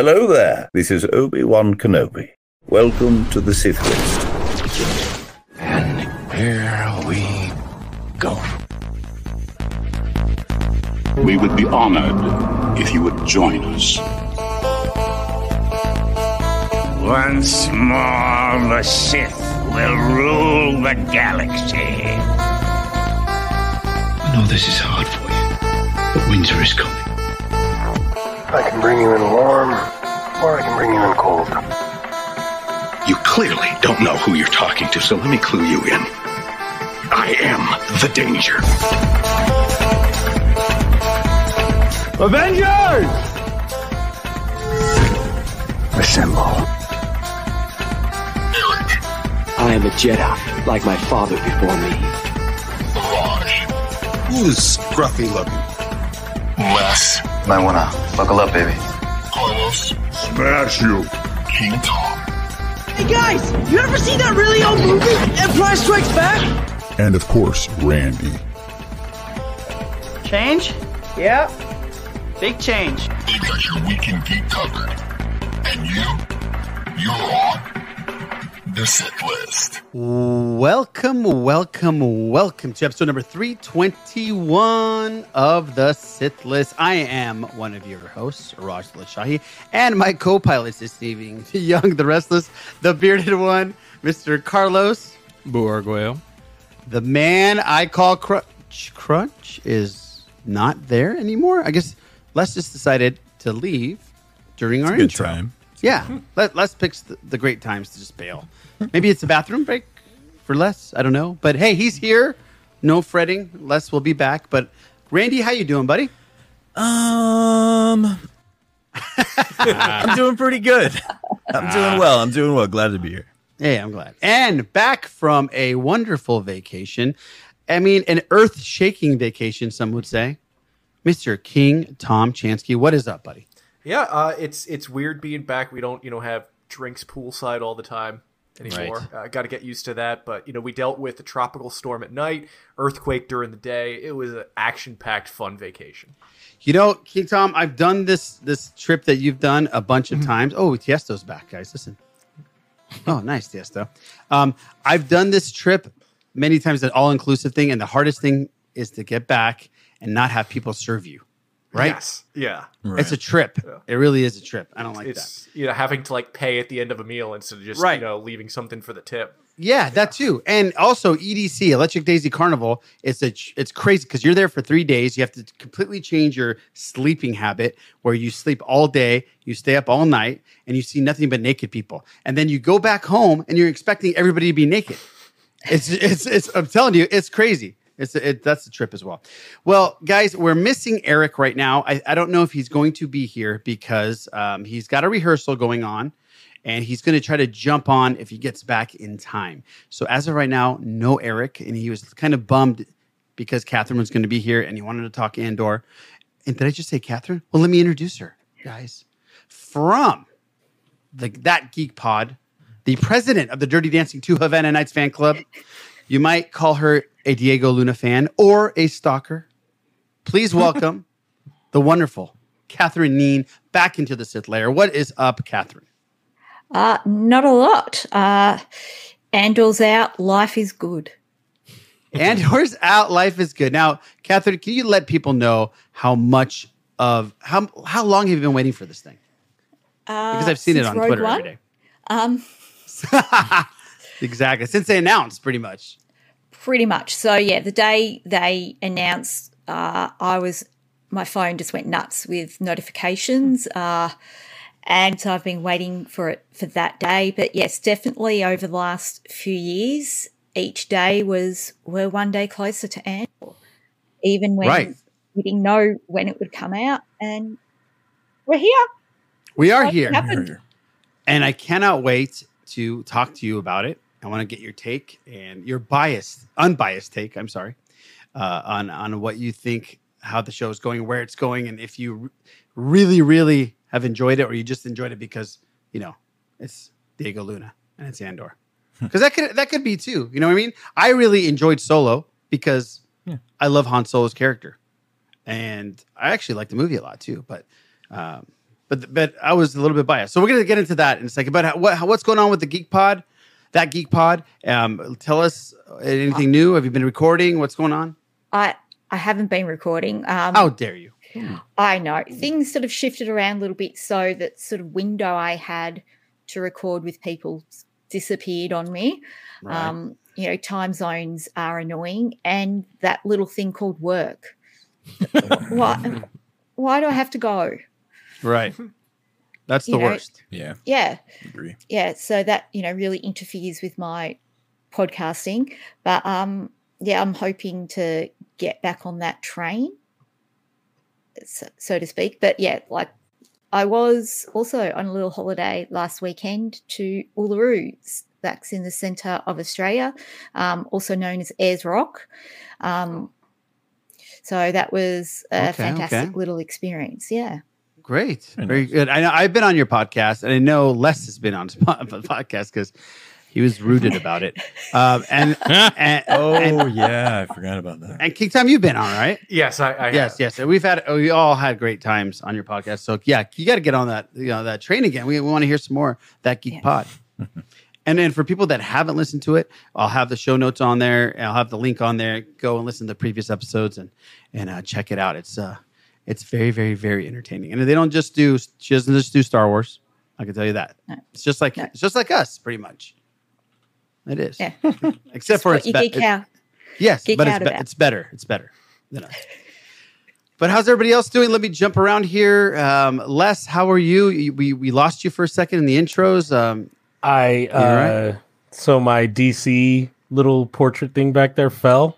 Hello there. This is Obi Wan Kenobi. Welcome to the Sith List. And here we go. We would be honored if you would join us. Once more, the Sith will rule the galaxy. I know this is hard for you, but winter is coming. I can bring you in warm, or I can bring you in cold. You clearly don't know who you're talking to, so let me clue you in. I am the danger. Avengers! Assemble. I am a Jedi, like my father before me. Who is scruffy looking? Les. Might wanna buckle up, baby. Carlos. Smash you. King Tom. Hey guys, you ever seen that really old movie, Empire Strikes Back? And of course, Randy. Change? Yep. Big change. They got your weekend geek covered. And you, you're on the Sith List. Welcome, welcome, welcome to episode number 321 of the Sith List. I am one of your hosts, Raj Lashahi, and my co pilot this evening, the young, the restless, the bearded one, Mr. Carlos Buarguel. The man I call Crunch. Crunch is not there anymore. I guess Les just decided to leave during our good intro. time. Yeah, let, us pick the, the great times to just bail. Maybe it's a bathroom break for Les. I don't know, but hey, he's here. No fretting. Les will be back. But Randy, how you doing, buddy? Um, I'm doing pretty good. I'm doing well. I'm doing well. Glad to be here. Hey, I'm glad. And back from a wonderful vacation. I mean, an earth-shaking vacation, some would say. Mr. King Tom Chansky, what is up, buddy? Yeah, uh, it's it's weird being back. We don't you know have drinks poolside all the time anymore. Right. Uh, Got to get used to that. But you know, we dealt with a tropical storm at night, earthquake during the day. It was an action-packed, fun vacation. You know, King Tom, I've done this this trip that you've done a bunch of times. Oh, Tiesto's back, guys. Listen. Oh, nice, Tiesto. Um, I've done this trip many times, an all inclusive thing, and the hardest thing is to get back and not have people serve you. Right? Yes. Yeah. It's a trip. It really is a trip. I don't like that. you know having to like pay at the end of a meal instead of just Right. you know leaving something for the tip. Yeah, that too. And also EDC, Electric Daisy Carnival, it's a it's crazy because you're there for three days. You have to completely change your sleeping habit where you sleep all day, you stay up all night, and you see nothing but naked people. And then you go back home and you're expecting everybody to be naked. It's it's it's I'm telling you, it's crazy. It's it, that's the trip as well. Well, guys, we're missing Eric right now. I, I don't know if he's going to be here because um, he's got a rehearsal going on and he's going to try to jump on if he gets back in time. So as of right now, no Eric, and he was kind of bummed because Catherine was going to be here and he wanted to talk Andor. And did I just say Catherine? Well, let me introduce her, guys. From the that geek pod, the president of the Dirty Dancing 2 Havana Nights fan club. You might call her a Diego Luna fan or a stalker. Please welcome the wonderful Catherine Kneen back into the Sith layer. What is up, Catherine? Uh, not a lot. Uh, Andor's out. Life is good. Andor's out. Life is good. Now, Catherine, can you let people know how much of how how long have you been waiting for this thing? Uh, Because I've seen it on Rogue Twitter One. every day. Um, Exactly. Since they announced, pretty much. pretty much. So yeah, the day they announced, uh, I was my phone just went nuts with notifications, uh, and so I've been waiting for it for that day. But yes, definitely over the last few years, each day was we're one day closer to Andor, even when Right. we didn't know when it would come out, and we're here. We are What here. happened? And I cannot wait to talk to you about it. I want to get your take and your biased, unbiased take. I'm sorry, uh, on on what you think, how the show is going, where it's going, and if you really, really have enjoyed it, or you just enjoyed it because you know it's Diego Luna and it's Andor. Because that could that could be too. You know what I mean? I really enjoyed Solo because I love Han Solo's character, and I actually like the movie a lot too. But um, but but I was a little bit biased. So we're gonna get into that in a second. But how, what, how- what's going on with the Geek Pod? That Geek Pod. Um, tell us anything new. Have you been recording? What's going on? I I haven't been recording. Um, How dare you? I know things sort of shifted around a little bit, so that sort of window I had to record with people disappeared on me. Right. Um, you know, time zones are annoying, and that little thing called work. why? Why do I have to go? Right. That's the You know, worst. Yeah. Yeah, Agree. yeah. So that you know really interferes with my podcasting, but um, yeah, I'm hoping to get back on that train, so, so to speak. But yeah, like I was also on a little holiday last weekend to Uluru. That's in the centre of Australia, um, also known as Ayers Rock. Um, so that was a Okay, fantastic okay. little experience. Yeah. Great. Very good. I know I've been on your podcast, and I know Les has been on the podcast because he was rooted about it. Um, and, and Oh and, yeah, I forgot about that. and King Time, you've been on, right? Yes, I, I yes, have. yes. And We've had we all had great times on your podcast. So yeah, you got to get on that you know that train again. We, we want to hear some more that Geek Pod. and then for people that haven't listened to it, I'll have the show notes on there. I'll have the link on there. Go and listen to the previous episodes and and uh, check it out. It's uh it's very very very entertaining. And they don't just do she doesn't just do Star Wars. I can tell you that. It's just like it's just like us, pretty much. It is. Yeah. Except for it's you be- geek. Yes, geek but it's, be- it's better. It's better than us. But how's everybody else doing? Let me jump around here. Um, Les, how are you? You- We we lost you for a second in the intros. Um, I all right? uh, so my DC little portrait thing back there fell.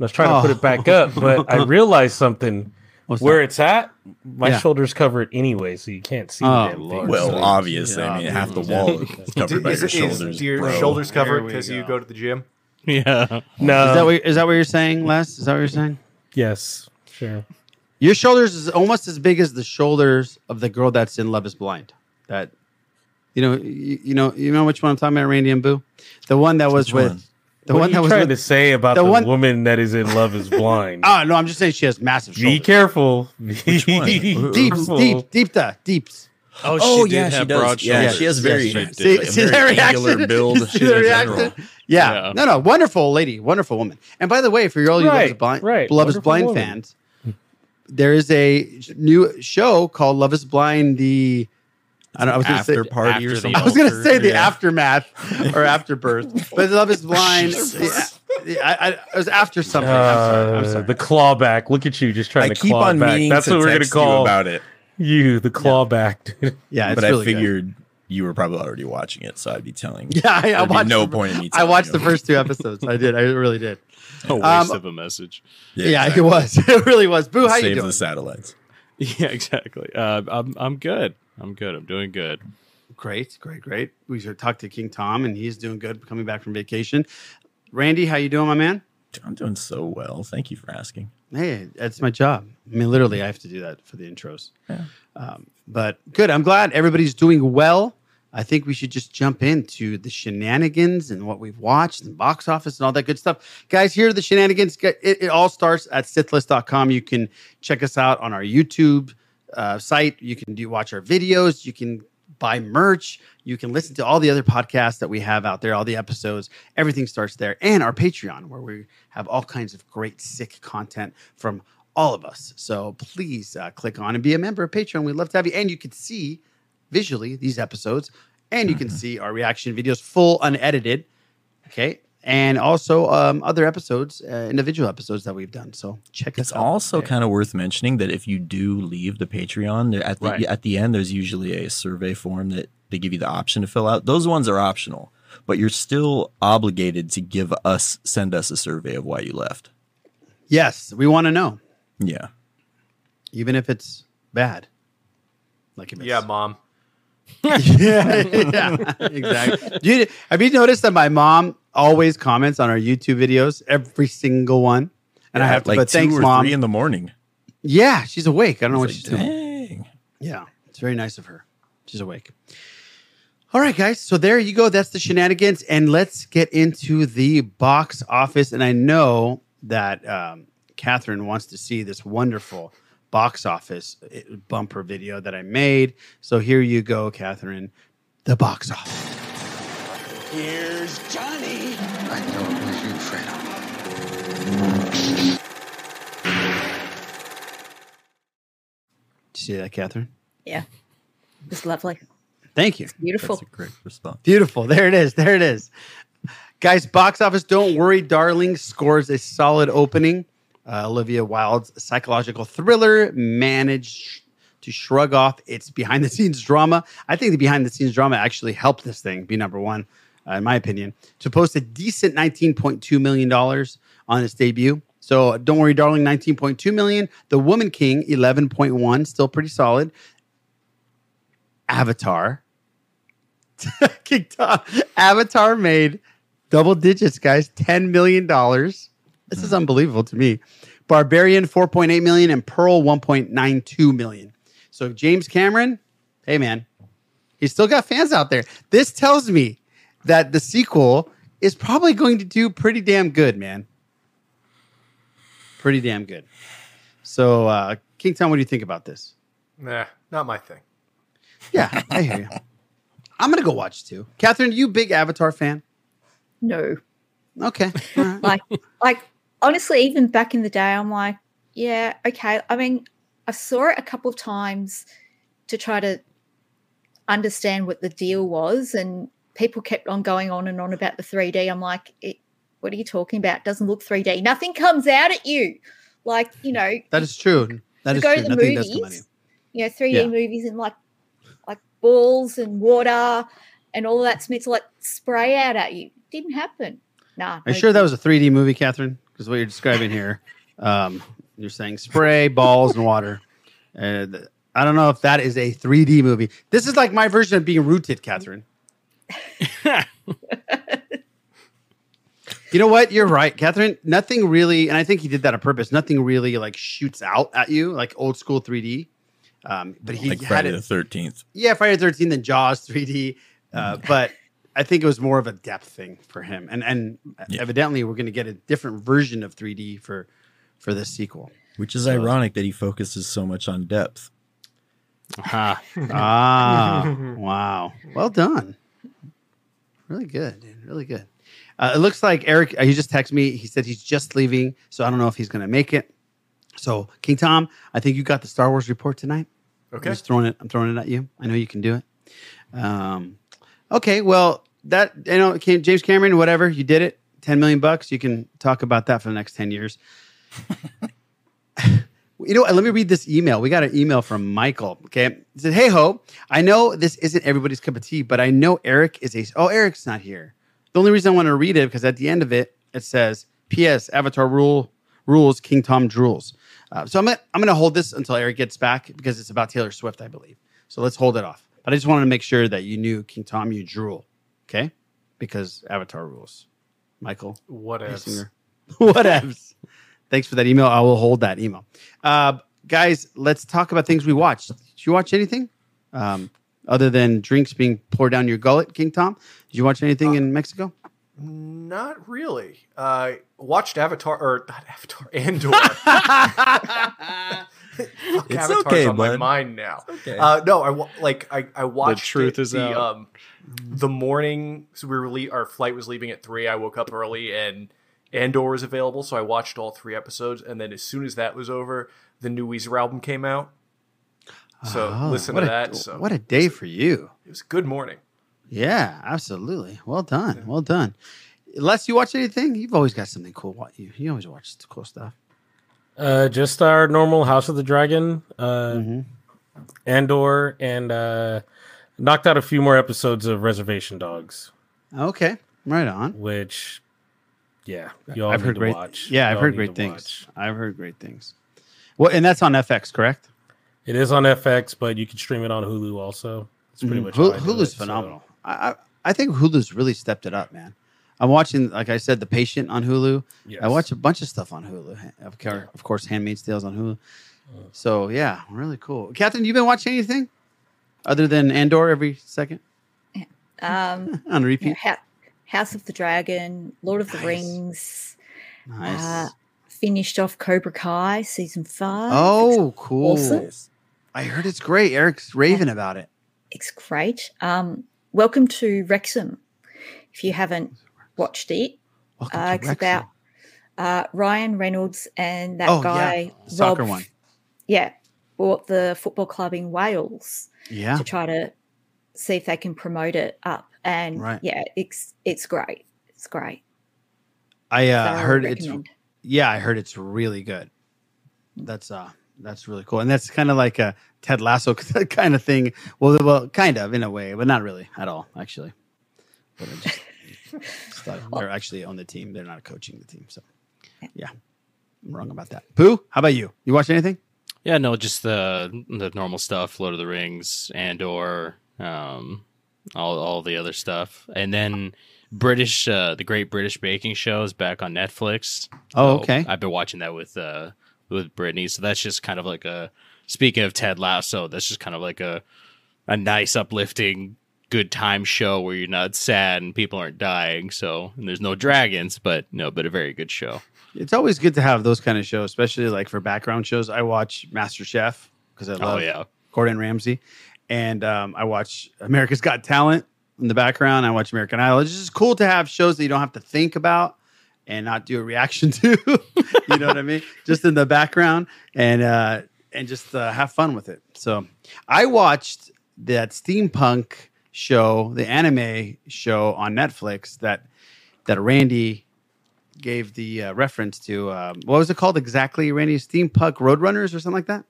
I was trying to put Oh. it back up, but I realized something. What's Where that? it's at, my Yeah. shoulders cover it anyway, so you can't see Oh, the damn Lord. Well, So- obviously, Yeah, I mean, half the yeah. wall is covered by Is, your is- shoulders. do your bro. shoulders There covered we because you go. go to the gym? Yeah. is No. that what, is that what you're saying, Les? Is that what you're saying? yes. Sure. Your shoulders is almost as big as the shoulders of the girl that's in Love Is Blind. That you know, you, you know, you know which one I'm talking about, Randy and Boo, the one that was Which with one? The what one are that you was trying with, to say about the the, one- woman that is in Love Is Blind? Oh no, I'm just saying she has massive Be careful. Which one? Deep, deep, deep, the deeps. Oh, she Oh did yeah, have she does. broad Yeah, shoulders. she has very, Yes, she See, did. see very their angular reaction? build. See their reaction? Yeah. Yeah. No, no. Wonderful lady. Wonderful woman. And by the way, for all you Love is Blind, right. Love is Blind woman. fans, there is a new show called Love is Blind. The I don't. I was gonna say, party After or the something. I was going to say the yeah. aftermath or afterbirth, but Love is Blind. the- the- I, I, it was after something. I'm sorry. I'm Uh, sorry. The clawback. Look at you, just trying I to keep claw on back. That's what we're gonna call you about it, you, the clawback. dude. yeah, it's but really I good. figured you were probably already watching it, so I'd be telling. you. Yeah, I, I There'd watched. no the, point in me. I watched you. the first two episodes. I did. I really did. A waste Um, of a message. Yeah, exactly. it was. It really was. Boo, how you Save doing? the satellites. Yeah, exactly. Uh, I'm I'm good. I'm good. I'm doing good. Great, great, great. We should talk to King Tom, and he's doing good, coming back from vacation. Randy, how you doing, my man? I'm doing so well. Thank you for asking. Hey, that's my job. I mean, literally, I have to do that for the intros. Um, but good. I'm glad everybody's doing well. I think we should just jump into the shenanigans and what we've watched and box office and all that good stuff. Guys, here are the shenanigans. It, it all starts at sithlist.com. You can check us out on our YouTube uh, site. You can do watch our videos. You can buy merch. You can listen to all the other podcasts that we have out there, all the episodes. Everything starts there. And our Patreon, where we have all kinds of great, sick content from all of us. So please uh, click on and be a member of Patreon. We'd love to have you. And you can see visually these episodes, and you can see our reaction videos, full unedited. Okay. And also um, other episodes, uh, individual episodes that we've done. So check us It's out. also kind of worth mentioning that if you do leave the Patreon, at the Right. at the end, there's usually a survey form that they give you the option to fill out. Those ones are optional, but you're still obligated to give us send us a survey of why you left. Yes, we want to know, Yeah, even if it's bad. Like if it's Yeah, mom. yeah, yeah, exactly. Do you, have you noticed that my mom always comments on our YouTube videos, every single one? And I have to, like but thanks, mom. three in the morning. yeah, she's awake. I don't know what It's she's like, doing. Yeah, it's very nice of her. She's awake. All right, guys. So there you go. That's the shenanigans, and let's get into the box office. And I know that um, Catherine wants to see this wonderful box office uh, bumper video that I made. So here you go, Catherine. The box office. Here's Johnny. I know it was you, Fredo. Did you see that, Catherine? Yeah. It's lovely. Thank you. Beautiful. That's a great response. Beautiful. There it is. There it is. Guys, box office, don't worry, darling, scores a solid opening. Uh, Olivia Wilde's psychological thriller managed to shrug off its behind the scenes drama. I think the behind the scenes drama actually helped this thing be number one, uh, in my opinion, to post a decent $19.2 million on its debut. So don't worry, darling, 19.2 million. The Woman King, 11.1, still pretty solid. Avatar. Avatar made double digits, guys. $10 million. This is unbelievable to me. Barbarian, 4.8 million, and Pearl, 1.92 million. So James Cameron, hey man, he's still got fans out there. This tells me that the sequel is probably going to do pretty damn good, man. Pretty damn good. So, uh, King Tom, what do you think about this? Nah, not my thing. Yeah, I hear you. I'm gonna go watch too. Catherine, you big Avatar fan? No. Okay. like like honestly, even back in the day, I'm like, yeah, okay. I mean, I saw it a couple of times to try to understand what the deal was, and people kept on going on and on about the 3D. I'm like, it, what are you talking about? It doesn't look 3D. Nothing comes out at you. Like, you know, That is true. That is go true. to the Nothing does come out you. movies, you know, 3D Yeah. movies and like like balls and water and all that's meant to like spray out at you. Didn't happen. Nah. Are you no sure that was a 3D movie, Catherine? Because what you're describing here, um, you're saying spray, balls, and water. And I don't know if that is a 3D movie. This is like my version of being rooted, Catherine. you know what? You're right, Catherine. Nothing really, and I think he did that on purpose. Nothing really like shoots out at you like old school 3D. Um, but he like had Friday it. the Thirteenth. Yeah, Friday the 13th and Jaws 3D. Uh, but I think it was more of a depth thing for him. And and evidently we're going to get a different version of 3D for for this sequel. Which is So- ironic that he focuses so much on depth. Aha. ah, wow. Well done. Really good, dude. Really good. Uh, it looks like Eric, uh, he just texted me. He said he's just leaving. So I don't know if he's going to make it. So, King Tom, I think you got the Star Wars report tonight. Okay. I'm just throwing it. I'm throwing it at you. I know you can do it. Um, okay. Well, that, you know, James Cameron, whatever, you did it. 10 million bucks. You can talk about that for the next 10 years. You know, what? let me read this email. We got an email from Michael. Okay. He said, Hey ho, I know this isn't everybody's cup of tea, but I know Eric is a oh, Eric's not here. The only reason I want to read it because at the end of it, it says, P.S. Avatar rule rules, King Tom drools. Uh, so I'm gonna I'm gonna hold this until Eric gets back because it's about Taylor Swift, I believe. So let's hold it off. But I just wanted to make sure that you knew King Tom, you drool. Okay? Because Avatar rules. Michael. Whatevs. What Whatevs. Thanks for that email. I will hold that email. Uh, guys, let's talk about things we watched. Did you watch anything um, other than drinks being poured down your gullet, King Tom? Did you watch anything in Mexico? Not really. Uh, watched Avatar or not Avatar Andor. Fuck, It's Avatar's okay, on my mind now. okay. Uh, no, I like I I watched The truth it is the, out. um the morning. So we were le- our flight was leaving at three. I woke up early and Andor was available, so I watched all three episodes. And then as soon as that was over, the new Weezer album came out. So Oh, listen to a- that. So What a day for you. it was a good morning. Yeah, absolutely. Well done. Well done. Les, you watch anything? You've always got something cool. What you you always watch cool stuff. Uh, just our normal House of the Dragon, uh, Mm-hmm. Andor, and uh, knocked out a few more episodes of Reservation Dogs, Okay, right on. which, yeah, you all I've heard great. watch. Yeah, You I've heard great things. watch. I've heard great things. Well, and that's on FX, correct? It is on FX, but you can stream it on Hulu also. It's pretty Mhm. much Hulu- how I do Hulu's it, so- phenomenal. I, I I think Hulu's really stepped it up, man. I'm watching, like I said, The Patient on Hulu. I watch a bunch of stuff on Hulu. Of course, of course Handmaid's Tales on Hulu. So yeah, really cool. Catherine, you been watching anything other than Andor every second Um, on repeat? know, Ha- House of the Dragon, Lord of the Rings, Nice. uh, finished off Cobra Kai season five. Oh, cool. Awesome. I heard it's great. Eric's raving about it. It's great. Um, welcome to Wrexham. If you haven't watched it, uh, it's Wrexham. about uh, Ryan Reynolds and that Oh, guy, The soccer Rob- one. Yeah, bought the football club in Wales Yeah. to try to see if they can promote it up. And Right. yeah, it's it's great. It's great. I uh, Thoroughly heard it's yeah, I heard it's really good. That's uh that's really cool. And that's kind of like a Ted Lasso kind of thing. Well, well, kind of in a way, but not really at all, actually. But I just, just thought they're actually on the team. They're not coaching the team. So yeah. I'm wrong about that. Boo, how about you? You watch anything? Yeah, no, just the the normal stuff, Lord of the Rings, Andor, um, all all the other stuff, and then British, uh, the Great British Baking Show is back on Netflix. Oh, So okay. I've been watching that with uh with Brittany, so that's just kind of like a speaking of Ted Lasso, that's just kind of like a a nice, uplifting, good time show where you're not sad and people aren't dying. So and there's no dragons, but no, but a very good show. It's always good to have those kind of shows, especially like for background shows. I watch Master Chef because I Oh, love yeah. Gordon Ramsay, and um, I watch America's Got Talent in the background. I watch American Idol. It's just cool to have shows that you don't have to think about and not do a reaction to. you know what I mean? Just in the background and uh, and just uh, have fun with it. So I watched that steampunk show, the anime show on Netflix that that Randy gave the uh, reference to. Um, what was it called exactly, Randy? Steampunk Roadrunners or something like that?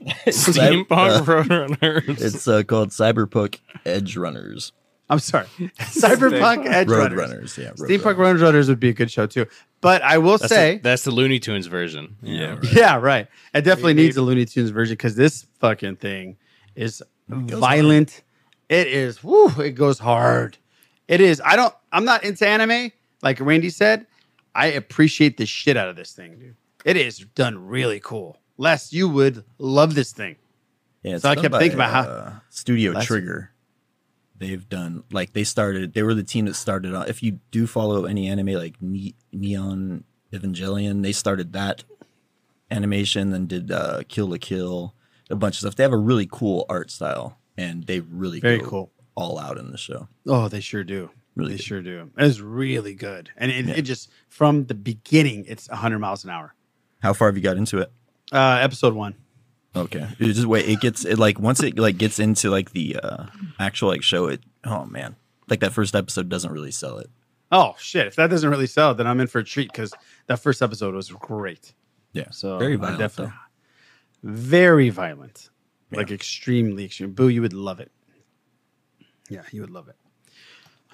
Steampunk Uh, Roadrunners. It's uh, called Cyberpunk Edge Runners. I'm sorry, Cyberpunk Edge Road Runners. Runners, yeah, Road Steampunk Road Runners would be a good show too. But I will That's say, the, that's the Looney Tunes version. Yeah, yeah, right. It definitely needs a Looney Tunes version because this fucking thing is violent. It is. Woo, it goes hard. It is. I don't. I'm not into anime. Like Randy said, I appreciate the shit out of this thing, dude. It is done really cool. Les, you would love this thing. Yeah, so I kept by, thinking about how uh, Studio Les- Trigger. They've done like they started. They were the team that started on. If you do follow any anime like ne- Neon Evangelion, they started that animation. Then did uh, Kill la Kill, a bunch of stuff. They have a really cool art style, and they really Very cool. all out in the show. Oh, they sure do. Really they good. sure do. It's really good, and it, it just from the beginning, it's 100 miles an hour. How far have you got into it? Uh, episode one. Okay, it just wait. It gets it like once it like gets into like the uh actual like show. It oh man, like that first episode doesn't really sell it. Oh shit! If that doesn't really sell, then I'm in for a treat because that first episode was great. Yeah, So very I violent. definitely- though. very violent, like extremely extreme. Boo, you would love it. Yeah, you would love it.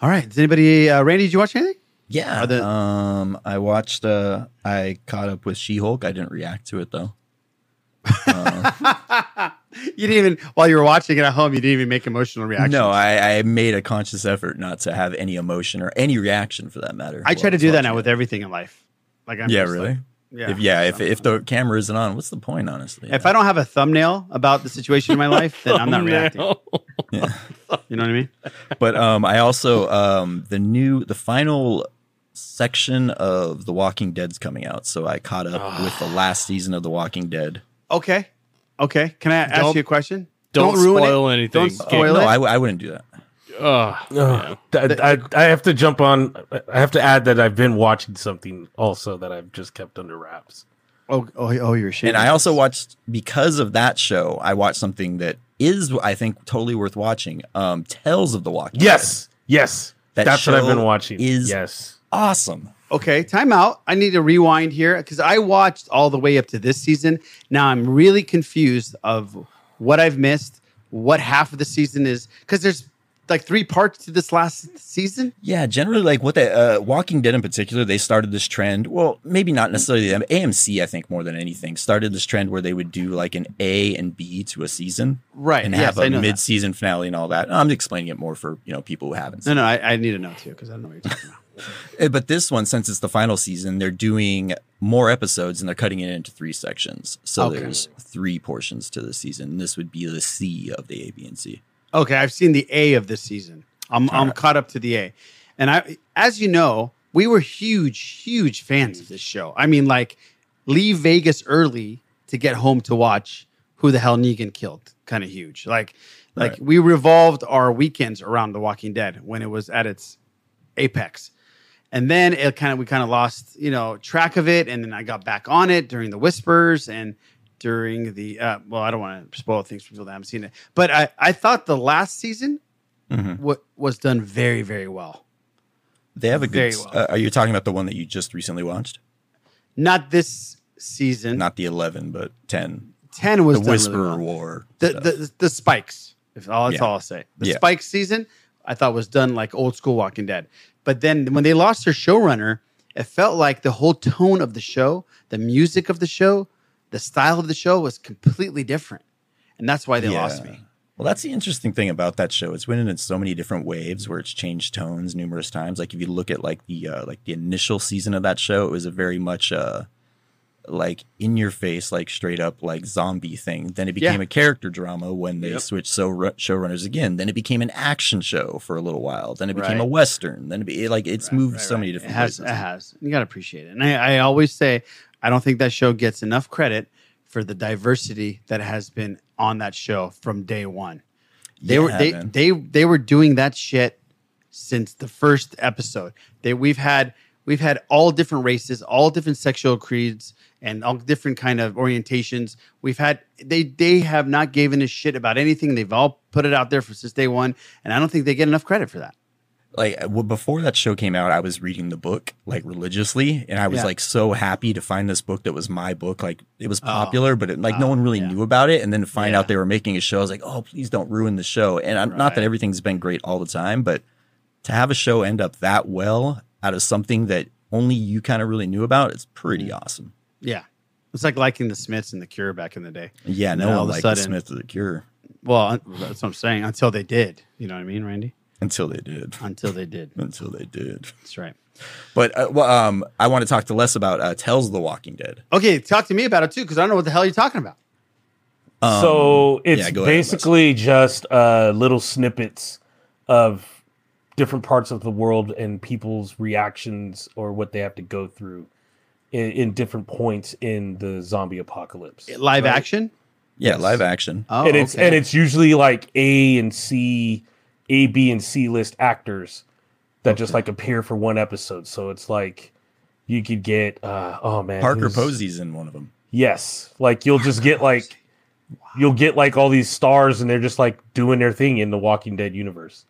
All right. Does anybody, uh, Randy? Did you watch anything? Yeah. The- um, I watched. Uh, I caught up with She Hulk. I didn't react to it though. You didn't even while you were watching it at home. You didn't even make emotional reactions. No, I, I made a conscious effort not to have any emotion or any reaction for that matter. I try to was do that now it. with everything in life. Like, I'm yeah, really. like- yeah. If yeah, if if the camera isn't on, what's the point? Honestly, If I don't have a thumbnail about the situation in my life, then I'm not reacting. Yeah. You know what I mean? but um, I also um, the new the final section of The Walking Dead's coming out, so I caught up with the last season of The Walking Dead. Okay. Okay. Can I ask Don't- you a question? don't ruin spoil it. anything. Don't Okay. spoil no, it. I, w- I wouldn't do that. Ugh. Th- I, I have to jump on. I have to add that I've been watching something also that I've just kept under wraps. oh, oh, oh, you're ashamed. And I also watched because of that show. I watched something that is, I think, totally worth watching. Um, Tales of the Walking. Yes, yes, That that's what I've been watching. is- yes, awesome. Okay, time out. I need to rewind here because I watched all the way up to this season. Now I'm really confused of what I've missed, what half of the season is, because there's like three parts to this last season. Yeah, generally, like what the uh, Walking Dead in particular, they started this trend. Well, maybe not necessarily them. AMC, I think, more than anything, started this trend where they would do like an A and B to a season, Right, And yes, have a mid-season finale and all that. I'm explaining it more for you know people who haven't. No, no, I, I need to know too because I don't know what you're talking about. Uh, But this one, since it's the final season, they're doing more episodes and they're cutting it into three sections. So Okay. there's three portions to the season. This would be the C of the A, B, and C. Okay, I've seen the A of this season. I'm I'm caught up to the A, and I, as you know, we were huge, huge fans of this show. I mean, like leave Vegas early to get home to watch who the hell Negan killed. Kind of huge. Like like Right. we revolved our weekends around The Walking Dead when it was at its apex. And then it kind of we kind of lost, you know, track of it and then I got back on it during the whispers and during the uh well, I don't want to spoil things for people that haven't seen it. But I I thought the last season Mhm. what was done very very well. They have a Very good. well. Uh, are you talking about the one that you just recently watched? Not this season. Not the eleven, but ten. 10 was the done really well. War. the, the the spikes. If all that's Yeah. all I'll say. The Yeah. spikes season, I thought was done like old school Walking Dead. But then when they lost their showrunner, it felt like the whole tone of the show, the music of the show, the style of the show was completely different, and that's why they lost me. Well, that's the interesting thing about that show. It's been in so many different waves where it's changed tones numerous times. Like if you look at like the uh, like the initial season of that show, it was a very much uh like in your face, like straight up like zombie thing. Then it became Yeah. a character drama when they Yep. switched so showrunners again. Then it became an action show for a little while. Then it became a western. Then it be like it's moved so many It different has. places. It has. You got to appreciate it. And I, I always say, I don't think that show gets enough credit for the diversity that has been on that show from day one. They were Yeah, they man. they they were doing that shit since the first episode. They we've had we've had all different races, all different sexual creeds, and all different kind of orientations. We've had they they have not given a shit about anything. They've all put it out there for since day one, and I don't think they get enough credit for that. like well, before that show came out, I was reading the book like religiously, and I was Yeah. like so happy to find this book that was my book. Like it was Oh. popular, but it, like no one really knew about it. And then to find Yeah. out they were making a show, I was like, oh, please don't ruin the show. And I'm, not that everything's been great all the time, but to have a show end up that well out of something that only you kind of really knew about, it's pretty Mm-hmm. awesome. Yeah. It's like liking the Smiths and the Cure back in the day. Yeah, And no then one liked the Smiths of the Cure Well, that's what I'm saying. Until they did. You know what I mean, Randy? until they did. Until they did. Until they did. That's right. But uh, well, um, I want to talk to Les about uh, Tales of the Walking Dead. Okay, talk to me about it too, because I don't know what the hell you're talking about. so Um, it's yeah, go ahead, basically just uh, little snippets of different parts of the world and people's reactions or what they have to go through in, in different points in the zombie apocalypse. Live right? action? Yeah, Yes. live action. Oh, and it's okay. and it's usually like A and C, A, B, and C list actors that just like appear for one episode. So it's like you could get uh oh man Parker who's- Posey's in one of them. Yes, like you'll just get like you'll get like all these stars and they're just like doing their thing in the Walking Dead universe,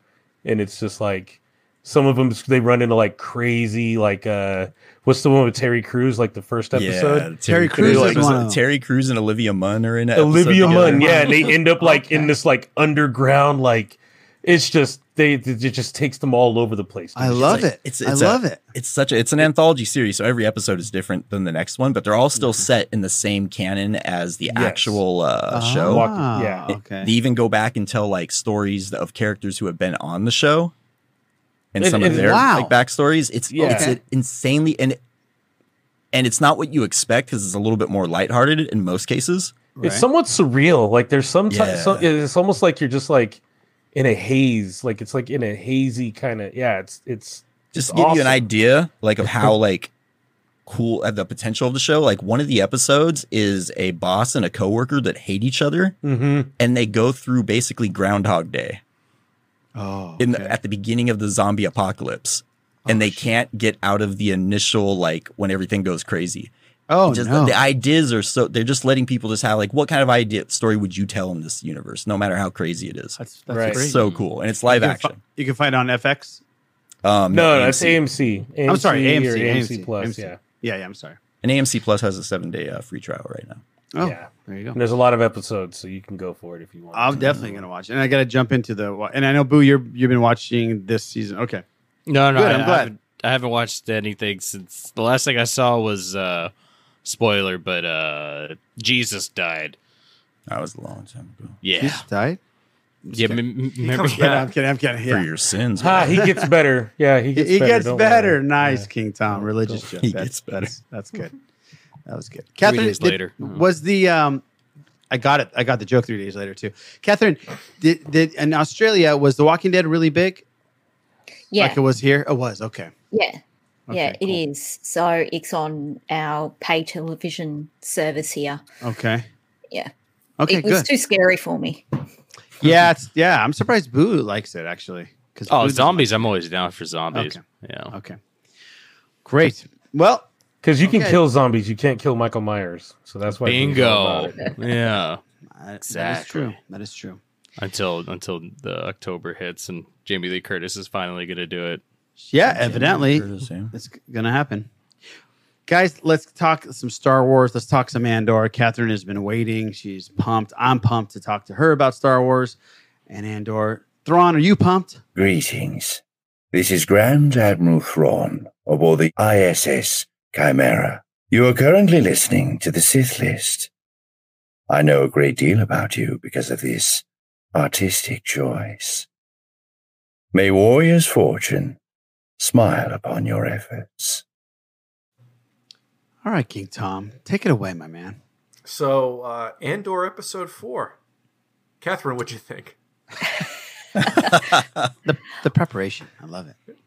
and it's just like some of them they run into like crazy like uh what's the one with Terry Crews like the first episode Yeah, Terry, Crews Crews. is was one it. Terry Crews and Olivia Munn are in it. Olivia Munn, yeah, and they end up like in this like underground like it's just they it just takes them all over the place. I love it. It's, I it's a- love it. It's such a it's an anthology series, so every episode is different than the next one, but they're all still set in the same canon as the actual uh, show. Walking- yeah. It- okay. They even go back and tell like stories of characters who have been on the show and And- some of their Wow. like backstories. It's Yeah. it's Okay. insanely and and it's not what you expect because it's a little bit more lighthearted in most cases. It's somewhat surreal. Like there's some, Yeah. some it's almost like you're just like in a haze. Like it's like in a hazy kind of yeah. It's it's just it's to give you an idea like of how like cool at the potential of the show like one of the episodes is a boss and a coworker that hate each other Mhm. and they go through basically groundhog day Oh, in the, at the beginning of the zombie apocalypse and they can't get out of the initial like when everything goes crazy Oh, just no. the ideas are so they're just letting people just have like what kind of idea story would you tell in this universe no matter how crazy it is That's, that's Right. it's so cool and it's live you can fi- action you can find it on FX. um no, AMC. that's AMC. I'm sorry, AMC AMC, AMC, AMC Plus. AMC. Yeah, Yeah, yeah, I'm sorry. and amc plus has a seven day uh, free trial right now Oh, Yeah. there you go. and there's a lot of episodes, so you can go for it if you want. I'm definitely gonna watch it, and I got to jump into the. And I know Boo, you're you've been watching this season. Okay, No, no, Good, I, I'm I glad. haven't, I haven't watched anything since the last thing I saw was uh spoiler, but uh Jesus died. that was a long time ago Yeah, He's died. yeah. m- m- Remember? I'm kidding. I'm kidding. I'm kidding. for your sins man. he gets better. Yeah, he He gets he better. gets better. worry. Nice, Yeah. King Tom. Religious joke. He That's, gets better. That's, that's good. That was good. Catherine, days did- later. was the um, I got it. I got the joke three days later too. Catherine, did did in Australia was The Walking Dead really big? Yeah. Like it was here. It was okay. Yeah. yeah, Okay, it is. So it's on our pay television service here. Okay. Yeah. Okay, it was good. too scary for me. Yeah, it's yeah. I'm surprised Boo likes it actually. Because Oh, zombies! I'm always down for zombies. Okay. Yeah. Okay. Great. Well, Because you can kill zombies, you can't kill Michael Myers. So that's why. Boo's all Bingo. about it. yeah. That is true. That is true. Until until the October hits and Jamie Lee Curtis is finally going to do it. Yeah, evidently Curtis, yeah. it's gonna happen. Guys, let's talk some Star Wars. Let's talk some Andor. Catherine has been waiting. She's pumped. I'm pumped to talk to her about Star Wars and Andor. Thrawn, are you pumped? Greetings. This is Grand Admiral Thrawn aboard the ISS Chimera. You are currently listening to the Sith List. I know a great deal about you because of this artistic choice. May warrior's fortune smile upon your efforts. All right, King Tom, take it away, my man. So, uh, Andor episode four. Catherine, what'd you think? The the preparation, I love it.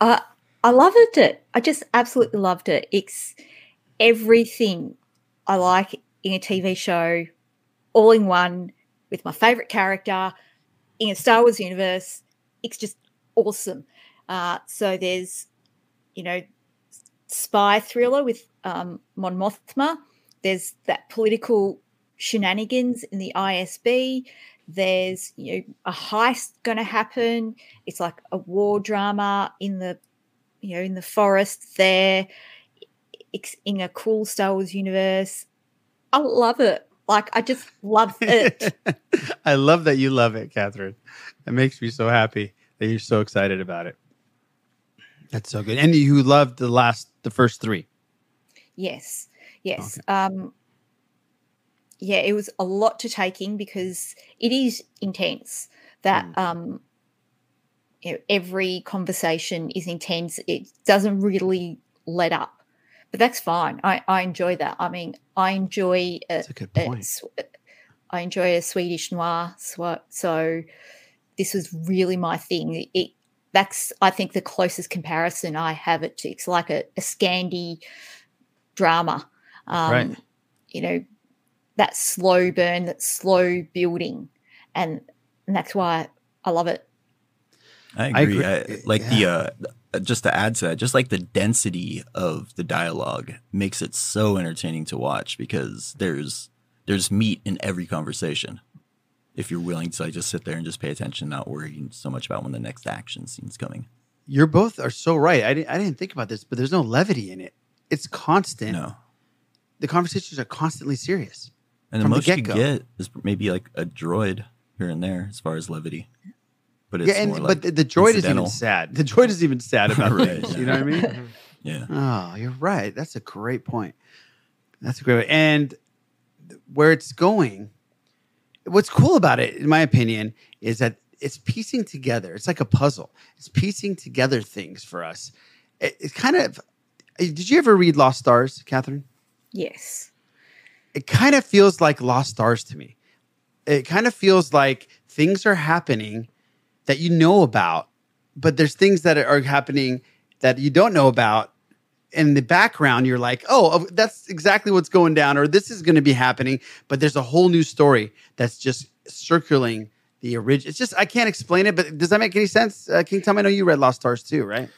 Uh, I loved it. I just absolutely loved it. It's everything I like in a TV show, all in one, with my favorite character in a Star Wars universe. It's just awesome. Uh, so there's, you know, spy thriller with um, Mon Mothma. There's that political shenanigans in the ISB. There's you know a heist going to happen. It's like a war drama in the you know in the forest there. In a cool Star Wars universe. I love it. Like I just love it. I love that you love it, Catherine. It makes me so happy that you're so excited about it. That's so good. And you loved the last, the first three. Yes, yes. Um, yeah, it was a lot to take in because it is intense. That um, you know, every conversation is intense. It doesn't really let up, but that's fine. I, I enjoy that. I mean, I enjoy. A, That's a good point. sw- I enjoy a Swedish noir. So, so this was really my thing. It that's I think the closest comparison I have it to. It's like a, a Scandi drama. Um, Right. You know, that slow burn, that slow building, and, and that's why I love it. I I agree. agree. I, like the uh, just to add to that, just like the density of the dialogue makes it so entertaining to watch because there's there's meat in every conversation. If you're willing to like, just sit there and just pay attention, not worrying so much about when the next action scene's coming. You're both are so right. I didn't, I didn't think about this, but there's no levity in it. It's constant. No, The conversations are constantly serious. and the From the most you get is maybe like a droid here and there as far as levity. But it's yeah, and more but like the, the droid is even sad. The droid is even sad about Right, things. yeah. You know what I mean? Yeah. Oh, you're right. That's a great point. That's a great and where it's going. What's cool about it, in my opinion, is that it's piecing together. It's like a puzzle. It's piecing together things for us. It, it's kind of. Eh, did you ever read Lost Stars, Catherine? Yes. it kind of feels like lost stars to me. It kind of feels like things are happening that you know about, but there's things that are happening that you don't know about. In the background, you're like, oh, that's exactly what's going down, or this is going to be happening. But there's a whole new story that's just circling the original. It's just, I can't explain it, but does that make any sense? Uh, King Tom, I know you read Lost Stars too, right?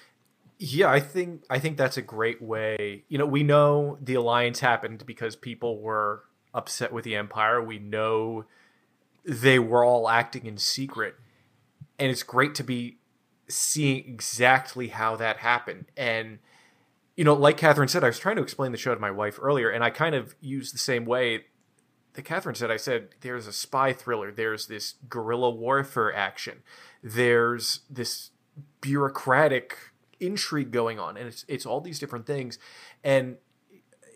Yeah, I think I think that's a great way. You know, we know the alliance happened because people were upset with the empire. We know they were all acting in secret. And it's great to be seeing exactly how that happened. And you know, like Catherine said, I was trying to explain the show to my wife earlier, and I kind of used the same way that Catherine said. I said, there's a spy thriller, there's this guerrilla warfare action, there's this bureaucratic intrigue going on, and it's it's all these different things. And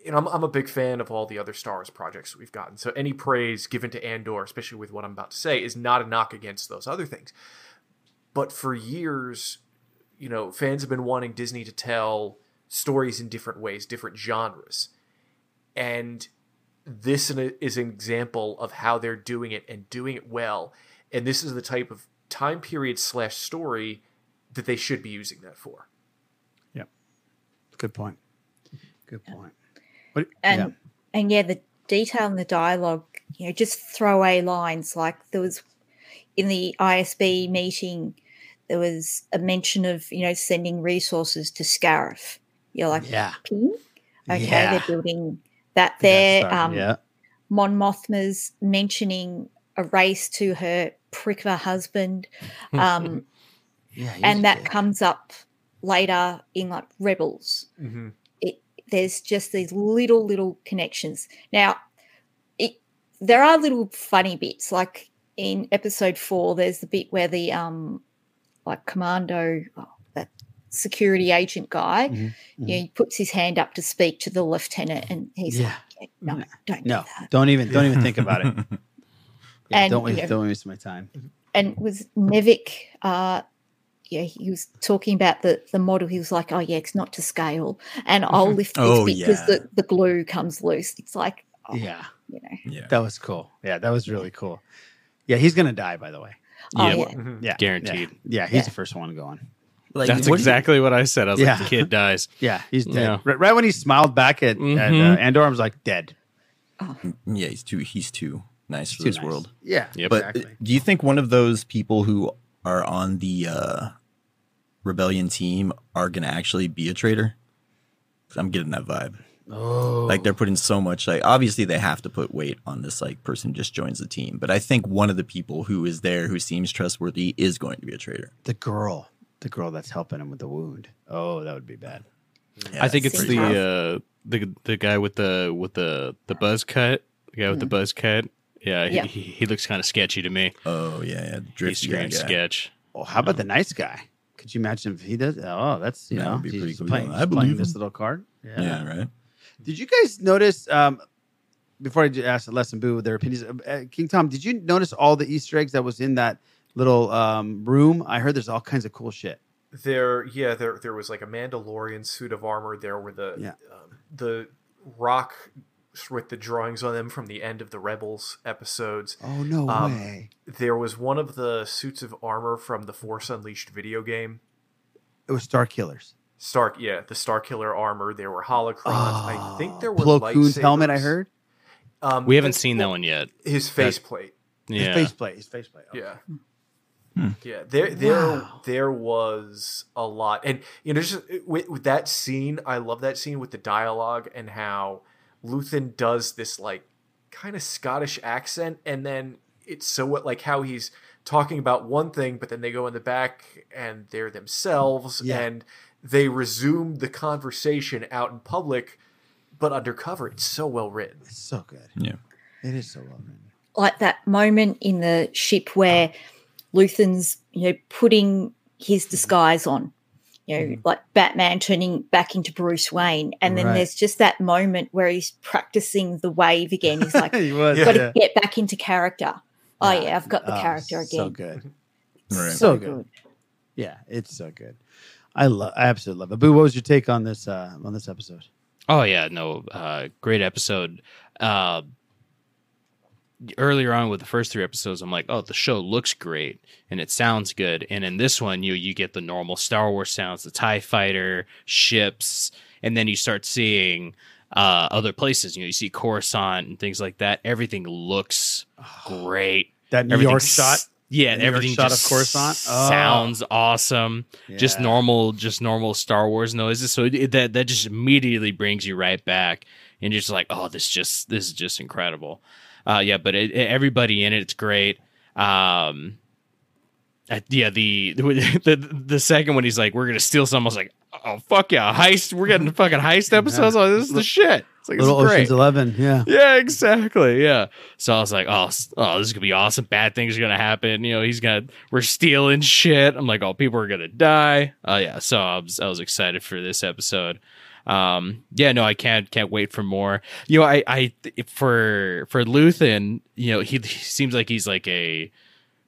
you know, I'm, I'm a big fan of all the other Star Wars projects we've gotten. So any praise given to Andor, especially with what I'm about to say, is not a knock against those other things. But for years, you know, fans have been wanting Disney to tell stories in different ways, different genres. And this is an example of how they're doing it and doing it well. And this is the type of time period slash story that they should be using that for. Yep. Good point. Good point. What, and yeah. and yeah, the detail in the dialogue, you know, just throwaway lines like there was in the ISB meeting, there was a mention of you know sending resources to Scarif. You're like, Yeah. ping? Okay, Yeah. they're building that there. Sorry, Um, yeah. Mon Mothma's mentioning a race to her prick of a husband. Um, Yeah, and that comes up later in like Rebels. Mhm. It there's just these little little connections. Now, it there are little funny bits like in episode four. There's the bit where the um like commando oh, that security agent guy, Mhm, you know, he puts his hand up to speak to the lieutenant, and he's Yeah. like, "No, don't do No, that." don't even don't even think about it. Yeah, And, don't you waste know- don't waste my time. and was Nemik uh yeah, he was talking about the the model. He was like, "Oh yeah, it's not to scale, and I'll lift this Oh, because yeah. the, the glue comes loose." It's like, oh, yeah, you know, Yeah. that was cool. Yeah, that was really cool. Yeah, he's gonna die by the way. Oh, Yeah, yeah. Mhm. Yeah, Guaranteed. Yeah, yeah he's Yeah. the first one going. Like, That's what do you- exactly what I said. I was Yeah. like, the kid dies. Yeah, he's dead. Yeah. Right, right when he smiled back at, at uh, Mhm. Andor, I was like, dead. Yeah, he's too he's too nice for Too this nice. world. Yeah, Yep. But exactly. uh, do you think one of those people who are on the uh, rebellion team are going to actually be a traitor? I'm getting that vibe. Oh, Like they're putting so much like obviously they have to put weight on this like person who just joins the team, but I think one of the people who is there who seems trustworthy is going to be a traitor. the girl, the girl that's helping him with the wound. Oh, that would be bad. Yeah, I think it's the pretty- uh, the the guy with the with the the buzz cut. The guy with the buzz cut. Yeah, Yeah. He, he, he looks kind of sketchy to me. Oh yeah, yeah. He Drifty guy screams sketch. Oh, how about the nice guy? Could you imagine if he does? Oh, that's you That know, be he's pretty cool. playing, I believe playing this little card. Yeah, right. Did you guys notice? Um, before I j- ask Les and Boo their opinions, uh, King Tom, did you notice all the Easter eggs that was in that little um, room? I heard there's all kinds of cool shit. There, yeah, there there was like a Mandalorian suit of armor. There were the Yeah. um, the rock with the drawings on them from the end of the Rebels episodes. Oh no Um, way! There was one of the suits of armor from the Force Unleashed video game. It was Starkiller's. Stark, yeah, the Starkiller armor. There were holocrons. I think there were Plo Koon's helmet. I heard Um, We haven't that's- seen that one yet. His faceplate. his Yeah. faceplate. His faceplate. Okay. Yeah. Hmm. Yeah, there, there, Wow. there was a lot, and you know, just with, with that scene, I love that scene with the dialogue and how Luthen does this like kind of Scottish accent, and then it's so what like how he's talking about one thing, but then they go in the back and they're themselves, Yeah. and they resume the conversation out in public, but undercover. It's so well written. It's so good. Yeah. It is so well written. like that moment in the ship where Luthen's, you know, putting his disguise on, you know, mm-hmm. like Batman turning back into Bruce Wayne. And then Right. there's just that moment where he's practicing the wave again. He's like, he was. got to yeah. get back into character. Oh, yeah, I've got the Oh, character again. So good. Right. So good. Yeah, it's so good. I love. I absolutely love it. Boo, what was your take on this? Uh, on this episode? Oh yeah, no, uh, great episode. Uh, earlier on with the first three episodes, I'm like, oh, the show looks great and it sounds good. And in this one, you you get the normal Star Wars sounds, the Tie Fighter, ships, and then you start seeing uh, other places. You know, you see Coruscant and things like that. Everything looks great. That New York shot. Yeah, York everything shot of just Coruscant? Oh. sounds awesome. Just normal, just normal Star Wars noises. So it, that that just immediately brings you right back, and you're just like, oh, this just this is just incredible. Uh, yeah, but it, it- everybody in it, it's great. Um, uh, yeah, the, the the second one, he's like, we're gonna steal some. I was like, oh fuck yeah, heist. We're getting fucking heist episodes. Oh, this is the shit. It's like Little is great. Ocean's Eleven. Yeah. Yeah, exactly. Yeah. So I was like, oh, oh, this is gonna be awesome. Bad things are gonna happen. You know, he's gonna we're stealing shit. I'm like, oh, people are gonna die. Oh yeah. So I was I was excited for this episode. Um, yeah, no, I can't can't wait for more. You know, I I for for Luthen, you know, he, he seems like he's like a,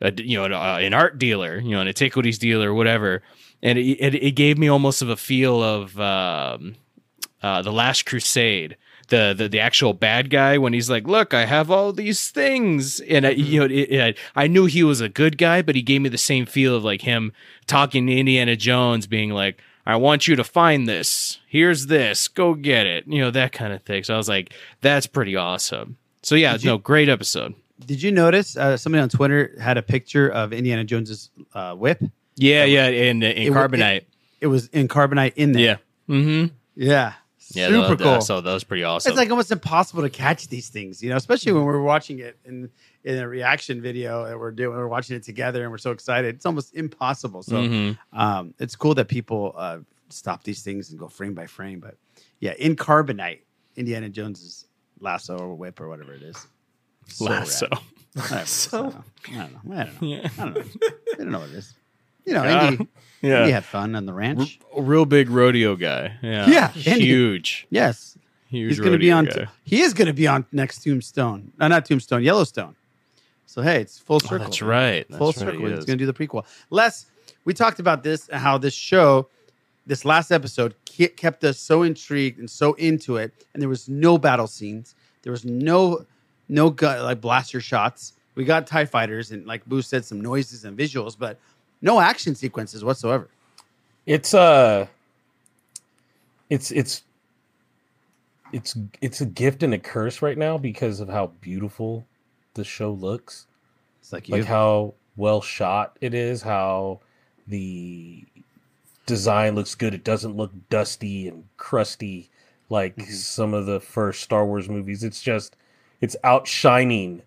a you know an, uh, an art dealer, you know, an antiquities dealer, whatever. And it, it, it gave me almost of a feel of um, uh, the Last Crusade, the, the the actual bad guy when he's like, "Look, I have all these things," and I, you know, it, it, I knew he was a good guy, but he gave me the same feel of like him talking to Indiana Jones, being like, I want you to find this. Here's this. Go get it. You know, that kind of thing. So I was like, that's pretty awesome. So yeah, you- no, great episode. Did you notice uh, somebody on Twitter had a picture of Indiana Jones's uh, whip? Yeah, yeah, in in It carbonite. It, it was in carbonite in there. yeah. Mm-hmm. Yeah. Yeah, Super tho- cool. So that was pretty awesome. It's like almost impossible to catch these things, you know, especially when we're watching it in in a reaction video that we're doing. We're watching it together and we're so excited. It's almost impossible. So Mhm. um, it's cool that people uh, stop these things and go frame by frame. But yeah, in carbonite, Indiana Jones's lasso or whip or whatever it is. So Lasso. rad. Whatever it is. I don't know. I don't know. I don't know. Yeah. I don't know. I don't know what it is. You know, Yeah. Indy, Yeah. Indy had fun on the ranch. a real big rodeo guy. Yeah. Yeah, Indy. Huge. Yes. Huge. He's going to be on. guy. He is going to be on next Tombstone. No, not Tombstone. Yellowstone. So hey, it's full oh, circle. Oh, that's right. full right, circle. He's going to do the prequel. Les, we talked about this and how this show, this last episode, ke- kept us so intrigued and so into it, and there was no battle scenes. There was no no gu- like blaster shots. We got Tie fighters and like Boo said, some noises and visuals, but no action sequences whatsoever. It's uh it's it's it's it's a gift and a curse right now because of how beautiful the show looks. It's like like how well shot it is, how the design looks good. It doesn't look dusty and crusty like Mm-hmm. some of the first Star Wars movies. It's just it's outshining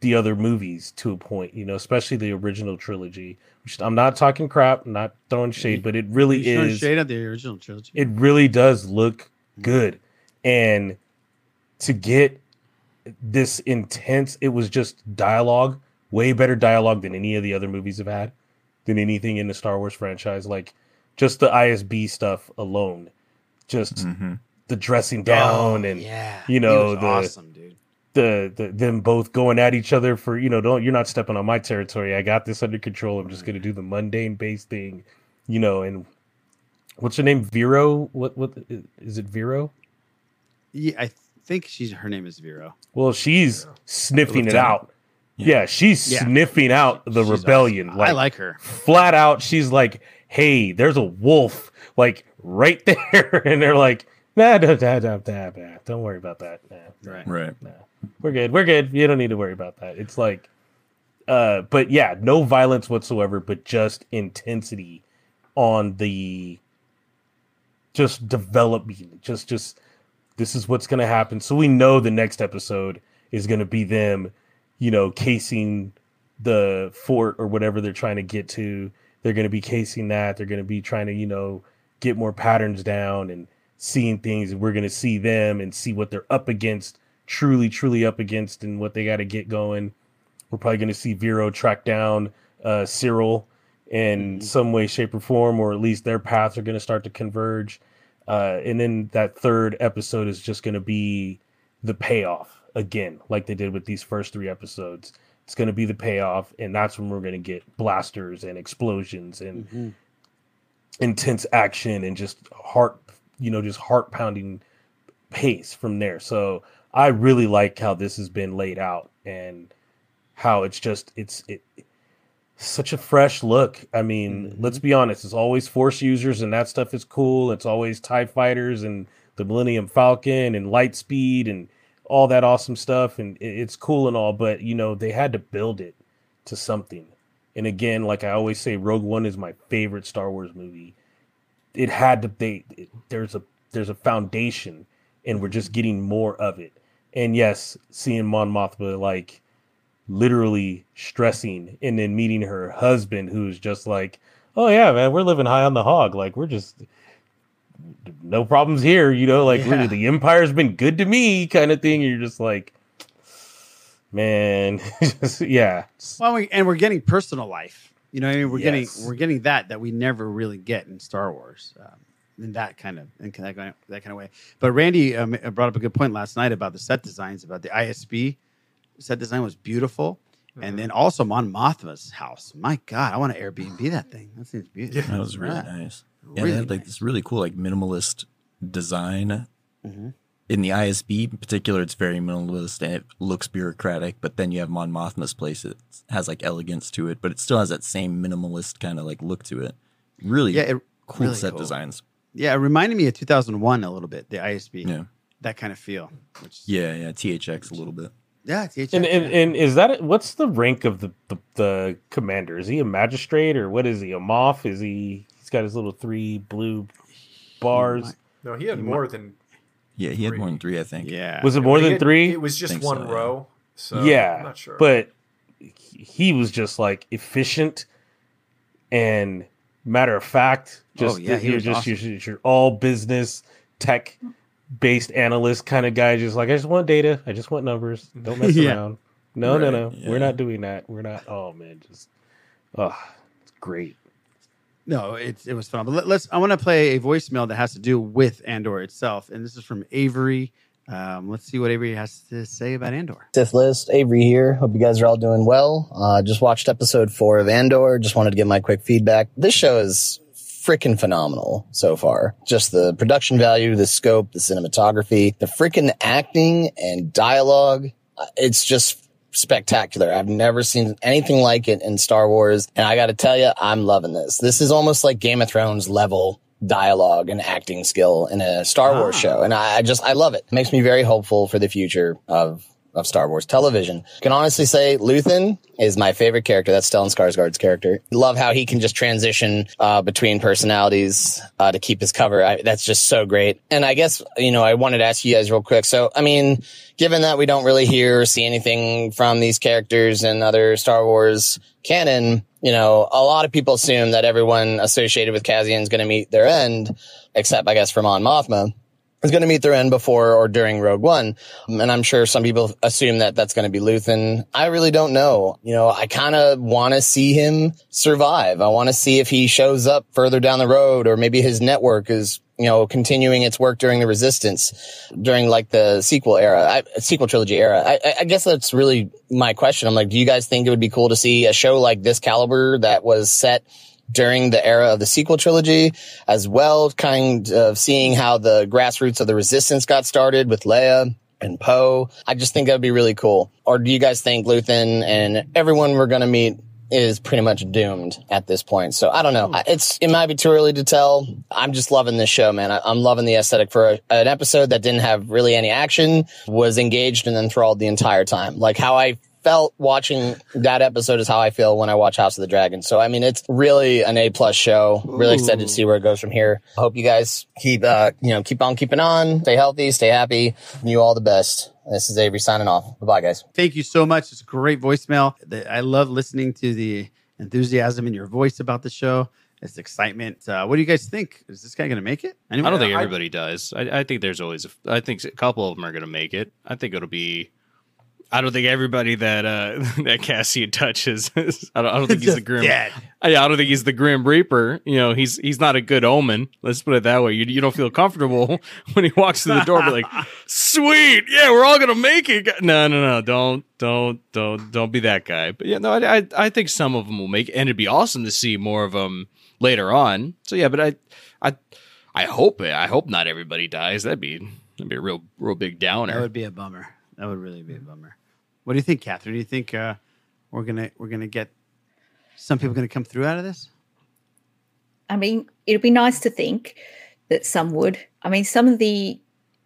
the other movies to a point, you know, especially the original trilogy. Which I'm not talking crap, I'm not throwing shade, but it really You is shade at the original trilogy. it really does look good and to get this intense it was just dialogue way better dialogue than any of the other movies have had than anything in the star wars franchise like just the isb stuff alone just mm-hmm. the dressing down oh, and Oh, yeah, you know the awesome, dude. The, the them both going at each other for you know don't you're not stepping on my territory i got this under control i'm just going to do the mundane base thing you know and what's her name vero what what is it vero Yeah, I think she's her name is Vero. well she's sniffing it out yeah, she's Yeah. sniffing out the She's rebellion awesome. I like her. flat out she's like hey there's a wolf like right there and they're like nah, nah, nah, nah, nah, nah. don't worry about that nah, Right. Right. We're good. We're good. You don't need to worry about that. It's like uh but yeah no violence whatsoever but just intensity on the just developing just just this is what's going to happen. So we know the next episode is going to be them you know casing the fort or whatever they're trying to get to. They're going to be casing that. They're going to be trying to you know get more patterns down and seeing things. We're going to see them and see what they're up against truly truly up against and what they got to get going. We're probably going to see vero track down uh Syril in some way shape or form or at least their paths are going to start to converge. Uh and then that third episode is just going to be the payoff again like they did with these first three episodes. It's going to be the payoff and that's when we're going to get blasters and explosions and intense action and just heart you know just heart pounding pace from there. So i really like how this has been laid out and how it's just it's it such a fresh look. I mean mm-hmm. let's be honest it's always force users and that stuff is cool. It's always tie fighters and the millennium falcon and light speed and all that awesome stuff and it's cool and all but you know they had to build it to something. And again like i always say rogue one is my favorite star wars movie. It had to they it- there's a there's a foundation and we're just getting more of it and yes seeing mon mothma like literally stressing and then meeting her husband who's just like oh yeah man we're living high on the hog like we're just no problems here you know like Yeah. really the empire's been good to me kind of thing and you're just like man just, yeah Well, we, and we're getting personal life. You know, what I mean, we're Yes. getting we're getting that that we never really get in Star Wars, um, in that kind of in that kind of, that kind of way. But Randy um, brought up a good point last night about the set designs, about the ISB set design was beautiful, and then also Mon Mothma's house. My God, I want to Airbnb that thing. That seems beautiful. That was really Right. nice. Yeah, Really they had like this really cool like minimalist design. Mhm. In the ISB in particular, it's very minimalist and it looks bureaucratic. But then you have Mon Mothma's place; it has like elegance to it, but it still has that same minimalist kind of like look to it. Really, Yeah, it- cool Really set cool. designs. Yeah, it reminded me of 2001 a little bit, the ISB. Yeah. That kind of feel. Which, Yeah, yeah, THX a little bit. yeah, THX. And, and and is that what's the rank of the, the the commander? Is he a magistrate or what is he? A moth? Is he? He's got his little three blue bars. No, he had more than. Yeah, he had more than three, I think. Yeah. Was it more but than had- three? It was just one so, yeah. row. So yeah, I'm not sure. but he- he was just like efficient and matter of fact. Oh, just Oh, yeah, he was just awesome. your, your all business tech based analyst kind of guy. Just like I just want data. I just want numbers. Don't mess Yeah. around. No, no, Right, no. yeah. We're not doing that. We're not. Oh man, just oh, it's great. No, it's it was fun. But let, us I want to play a voicemail that has to do with Andor itself, and this is from Avery. Um, let's see what Avery has to say about Andor. Sith List, Avery here. Hope you guys are all doing well. Uh, just watched episode four of Andor. Just wanted to give my quick feedback. This show is freaking phenomenal so far. Just the production value, the scope, the cinematography, the freaking acting and dialogue. Uh, It's just spectacular. I've never seen anything like it in Star Wars. And I got to tell you, I'm loving this. This is almost like Game of Thrones level dialogue and acting skill in a Star Wars show. And I, I just, I love it. It makes me very hopeful for the future of, of Star Wars television. Can honestly say Luthen is my favorite character. That's Stellan Skarsgård's character. Love how he can just transition, uh, between personalities, uh, to keep his cover. I, that's just so great. And I guess, you know, I wanted to ask you guys real quick. So, I mean, given that we don't really hear or see anything from these characters in other Star Wars canon, you know, a lot of people assume that everyone associated with Cassian is going to meet their end, except I guess for Mon Mothma is going to meet their end before or during Rogue One. And I'm sure some people assume that that's going to be Luthen. I really don't know. You know, I kind of want to see him survive. I want to see if he shows up further down the road or maybe his network is, you know, continuing its work during the resistance during like the sequel era, I, sequel trilogy era. I, I- guess that's really my question. I'm like, do you guys think it would be cool to see a show like this caliber that was set during the era of the sequel trilogy as well, kind of seeing how the grassroots of the resistance got started with Leia and Poe. I just think that'd be really cool. Or do you guys think Luthen and everyone we're going to meet is pretty much doomed at this point. So I don't know. Hmm. It's, it might be too early to tell. I'm just loving this show, man. I, I'm loving the aesthetic for a, an episode that didn't have really any action, was engaged and enthralled the entire time. Like how I felt watching that episode is how I feel when I watch House of the Dragon. So I mean, it's really an A plus show. Really excited to see where it goes from here. I hope you guys keep, uh, you know, keep on keeping on. Stay healthy, stay happy. And you all the best. This is Avery signing off. Bye bye, guys. Thank you so much. It's a great voicemail. I love listening to the enthusiasm in your voice about the show. It's excitement. Uh, what do you guys think? Is this guy going to make it? I don't think everybody does. I, I think there's always. A, I think a couple of them are going to make it. I think it'll be. I don't think everybody that uh that Cassian touches. Is, I don't. I don't think he's the grim. dead. I, I don't think he's the grim reaper. You know, he's he's not a good omen. Let's put it that way. You you don't feel comfortable when he walks through the door. But like, sweet, yeah, we're all gonna make it. No, no, no, don't don't don't don't be that guy. But yeah, no, I I, I think some of them will make it, and it'd be awesome to see more of them later on. So yeah, but I I I hope it. I hope not everybody dies. That'd be that'd be a real real big downer. That would be a bummer. That would really be a bummer. What do you think, Catherine? Do you think uh, we're gonna we're gonna get some people gonna come through out of this? I mean, it'd be nice to think that some would. I mean, some of the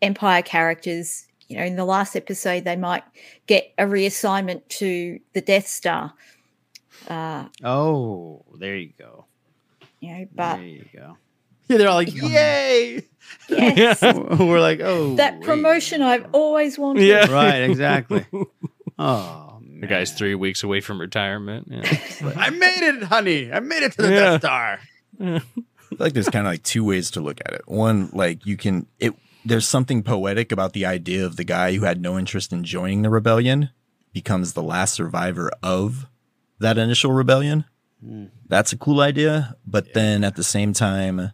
Empire characters, you know, in the last episode, they might get a reassignment to the Death Star. Uh, Oh, there you go. you know, but there you go. Yeah, they're all like, "Yay!" Yes. we're like, "Oh, that promotion I've always wanted. Yeah. right, exactly." Oh, the guy's three weeks away from retirement. Yeah. I made it, honey. I made it to the Yeah. Death Star. I feel like there's kind of like two ways to look at it. One, like you can it there's something poetic about the idea of the guy who had no interest in joining the rebellion becomes the last survivor of that initial rebellion. Hmm. That's a cool idea, but then at the same time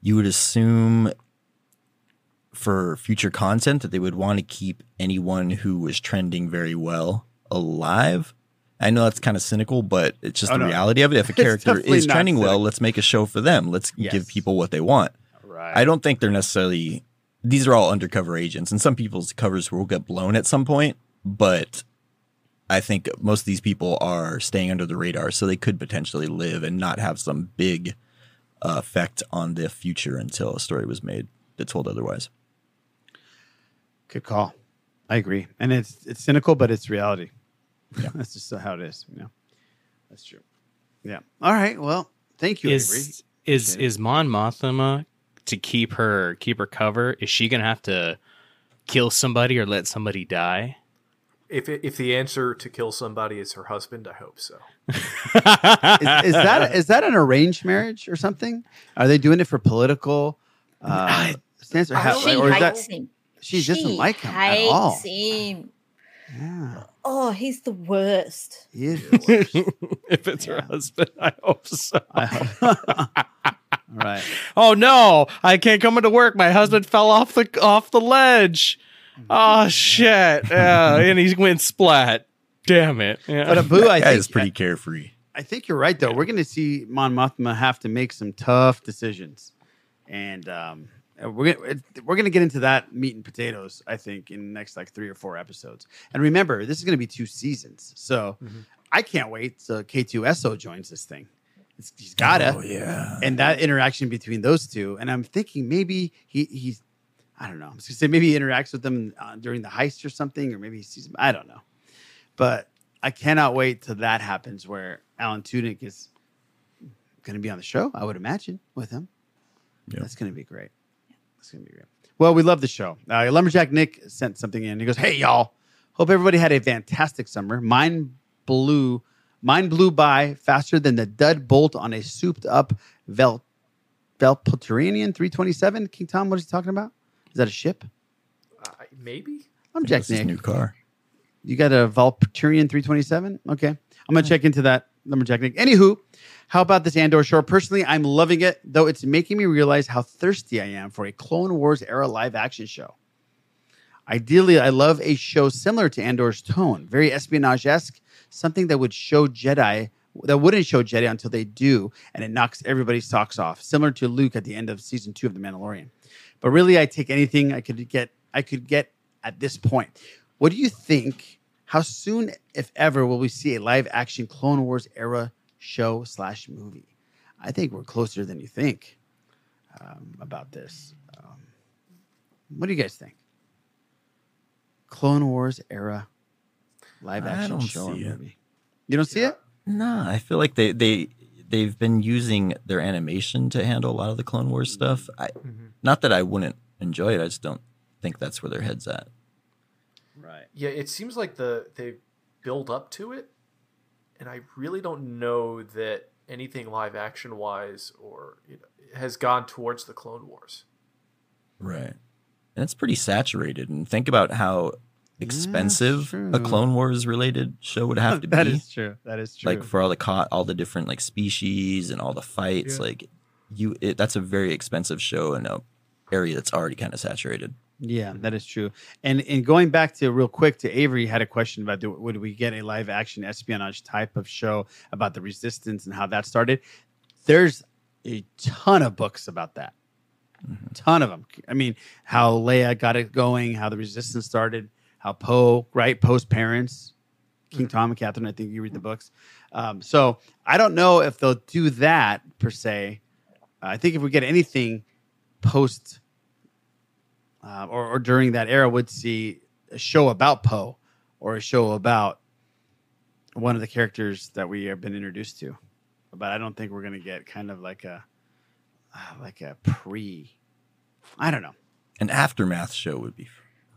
you would assume for future content that they would want to keep anyone who was trending very well alive. I know that's kind of cynical, but it's just Oh, the no. reality of it. If a character is trending well, let's make a show for them. Let's Yes. give people what they want. Right. I don't think they're necessarily these are all undercover agents, and some people's covers will get blown at some point, but I think most of these people are staying under the radar, so they could potentially live and not have some big uh, effect on the future until a story was made that told otherwise. Good call. I agree, and it's it's cynical, but it's reality. Yeah, that's just how it is. You know, that's true. Yeah. All right. Well, thank you, Avery. Is is is Mon Mothma to keep her keep her cover? Is she gonna have to kill somebody or let somebody die? If it, if the answer to kill somebody is her husband, I hope so. is, is that is that an arranged marriage or something? Are they doing it for political uh, stance, or, how, she or is hates that him. She doesn't like him at hates all? him. Yeah. Oh, he's the worst. He is the worst. if it's her husband, I hope so. right. Oh no, I can't come into work. My husband fell off the off the ledge. Oh shit! Yeah, and he went splat. Damn it! Yeah. But Abu, I think is pretty carefree. I think you're right though. We're going to see Mon Mothma have to make some tough decisions, and um, we're gonna, we're going to get into that meat and potatoes. I think in the next like three or four episodes. And remember, this is going to be two seasons, so I can't wait till K2SO joins this thing. It's, he's gotta, Oh, yeah. and that interaction between those two. And I'm thinking maybe he he's I don't know. I was gonna say maybe he interacts with them uh, during the heist or something, or maybe he sees them. I don't know, but I cannot wait till that happens where Alan Tudyk is going to be on the show. I would imagine with him. That's going to be great. That's going to be great. Well, we love the show. Uh, Lumberjack Nick sent something in. He goes, "Hey y'all, hope everybody had a fantastic summer. Mine blew, mine blew by faster than the dud bolt on a souped up Vel, Velpoturian 327. King Tom, what is he talking about? Is that a ship? Uh, maybe. I'm Jack That's his Nick. new car. You got a Valpaturian 327? Okay. I'm going to check into that lumberjack Nick. Anywho, how about this Andor show? Personally, I'm loving it, though it's making me realize how thirsty I am for a Clone Wars era live action show. Ideally, I love a show similar to Andor's tone, very espionage esque, something that would show Jedi, that wouldn't show Jedi until they do, and it knocks everybody's socks off, similar to Luke at the end of season two of The Mandalorian. But really, I take anything I could get. I could get at this point. What do you think? How soon, if ever, will we see a live action Clone Wars era show slash movie? I think we're closer than you think um, about this. Um, what do you guys think? Clone Wars era live action show or movie. You don't see it? No, I feel like they they they've been using their animation to handle a lot of the Clone Wars stuff. I not that I wouldn't enjoy it. I just don't think that's where their heads at. Right. Yeah, it seems like the they build up to it, and I really don't know that anything live action wise or you know, has gone towards the Clone Wars. Right. And it's pretty saturated. And think about how expensive a. Clone Wars related show would have to That be. That is true. That is true. Like for all the co- all the different like species and all the fights, Yeah. like you it, that's a very expensive show in a area that's already kind of saturated. Yeah, that is true. And and going back to real quick to Avery had a question about do, would we get a live action espionage type of show about the resistance and how that started? There's a ton of books about that. Ton of them. I mean, how Leia got it going, how the resistance started, how Poe, right? Poe's parents, King Tom and Catherine. I think you read the books. Um, so I don't know if they'll do that per se. I think if we get anything post uh, or, or during that era would see a show about Poe or a show about one of the characters that we have been introduced to. But I don't think we're gonna get kind of like a uh, like a pre. I don't know. An aftermath show would be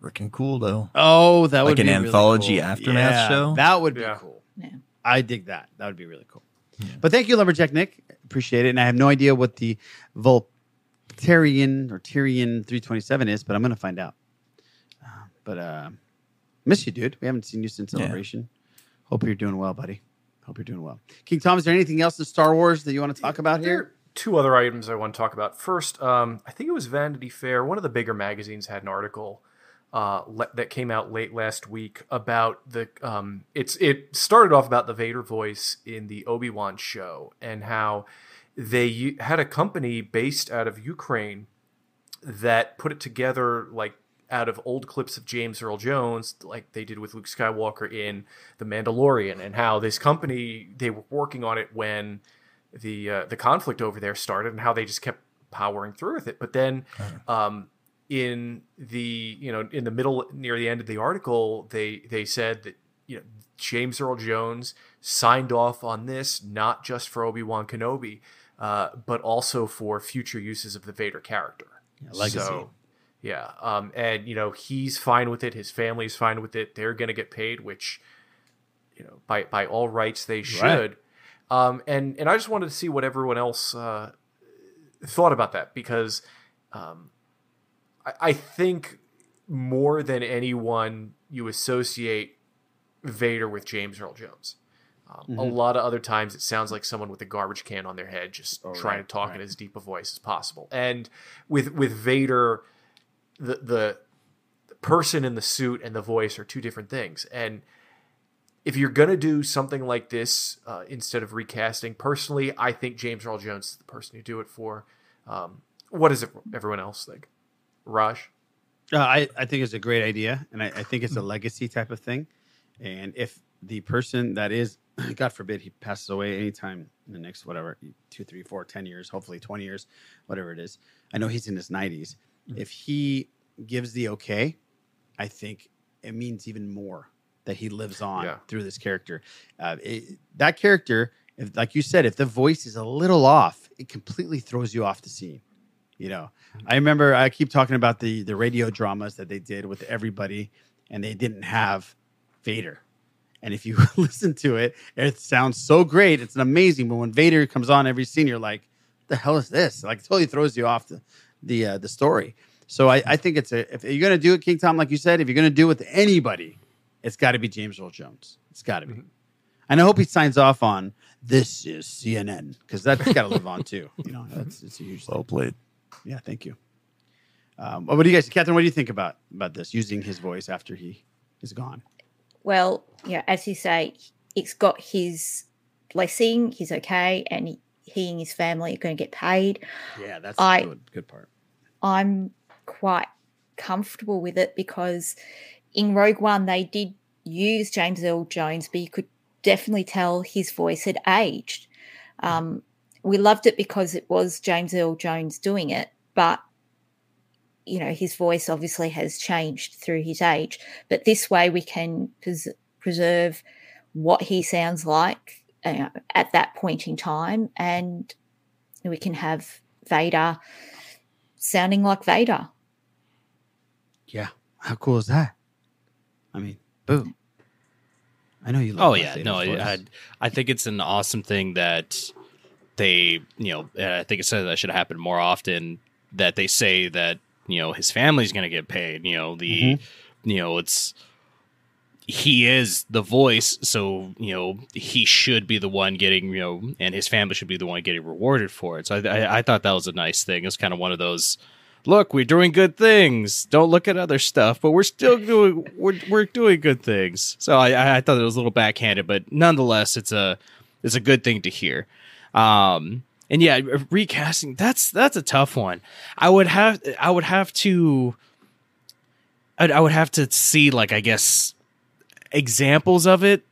freaking cool though. Oh, that like would an be really anthology cool. aftermath Yeah, show. That would be Yeah. cool. Yeah. I dig that. That would be really cool. But thank you, Lumberjack Nick. Appreciate it. And I have no idea what the Voltarian or Tyrion 327 is, but I'm going to find out. Uh, but uh, miss you, dude. We haven't seen you since Yeah. Celebration. Hope you're doing well, buddy. Hope you're doing well. King Tom, is there anything else in Star Wars that you want to talk about here? two other items I want to talk about. First, um, I think it was Vanity Fair. One of the bigger magazines had an article uh, le- that came out late last week about the. Um, it's it started off about the Vader voice in the Obi Wan show and how they had a company based out of Ukraine that put it together like out of old clips of James Earl Jones, like they did with Luke Skywalker in The Mandalorian, and how this company they were working on it when the uh, the conflict over there started and how they just kept powering through with it. But then, um, in the you know in the middle near the end of the article, they they said that you know James Earl Jones signed off on this not just for Obi Wan Kenobi, uh, but also for future uses of the Vader character. legacy. So, yeah, um, and you know he's fine with it. His family's fine with it. They're gonna get paid, which you know by by all rights they should. Um, and and I just wanted to see what everyone else uh, thought about that because um, I, I think more than anyone you associate Vader with James Earl Jones. Um, A Mhm. lot of other times it sounds like someone with a garbage can on their head, just Oh, trying right, to talk right. in as deep a voice as possible. And with with Vader, the the the person in the suit and the voice are two different things. And if you're gonna do something like this uh, instead of recasting, personally, I think James Earl Jones is the person to do it for. Um, what does everyone else think? Raj? Uh, I, I think it's a great idea, and I, I think it's a legacy type of thing. And if the person that is, God forbid, he passes away anytime in the next whatever two, three, four, ten years, hopefully twenty years, whatever it is. I know he's in his 90s. If he gives the okay, I think it means even more that he lives on Yeah. through this character. Uh, it- that character, if, like you said, if the voice is a little off, it completely throws you off the scene. You know, I remember I keep talking about the the radio dramas that they did with everybody, and they didn't have Vader. And if you listen to it, it sounds so great. It's an amazing. But when Vader comes on every scene, you're like, "The hell is this?" Like, totally throws you off the the uh, the story. So I, I think it's a if you're gonna do it, King Tom, like you said, if you're gonna do it with anybody, it's got to be James Earl Jones. It's got to be. And I hope he signs off on this is CNN because that's got to live on too. You know, that's it's a huge. Well played. Yeah, thank you. Um, what do you guys, Catherine? What do you think about about this using his voice after he is gone? Well, yeah, as you say, it's got his blessing. He's okay, and he, he and his family are going to get paid. Yeah, that's I, good, good part. I'm quite comfortable with it because in Rogue One they did use James Earl Jones, but you could definitely tell his voice had aged. Um, we loved it because it was James Earl Jones doing it, but you know his voice obviously has changed through his age. But this way we can pres- preserve what he sounds like uh, at that point in time, and we can have Vader sounding like Vader. Yeah, how cool is that? I mean, boom. I know you. Love Oh yeah, Vader's no, I. I I think it's an awesome thing that they, you know, I think it said that should happen more often. That they say that you know his family's going to get paid. You know the, Mm-hmm. you know it's he is the voice, so you know he should be the one getting you know, and his family should be the one getting rewarded for it. So I I, I thought that was a nice thing. It's kind of one of those. Look, we're doing good things. Don't look at other stuff, but we're still doing we're we're doing good things. So I I I thought it was a little backhanded, but nonetheless, it's a it's a good thing to hear. Um, and yeah, recasting that's that's a tough one. I would have I would have to I'd, I would have to see like I guess examples of it.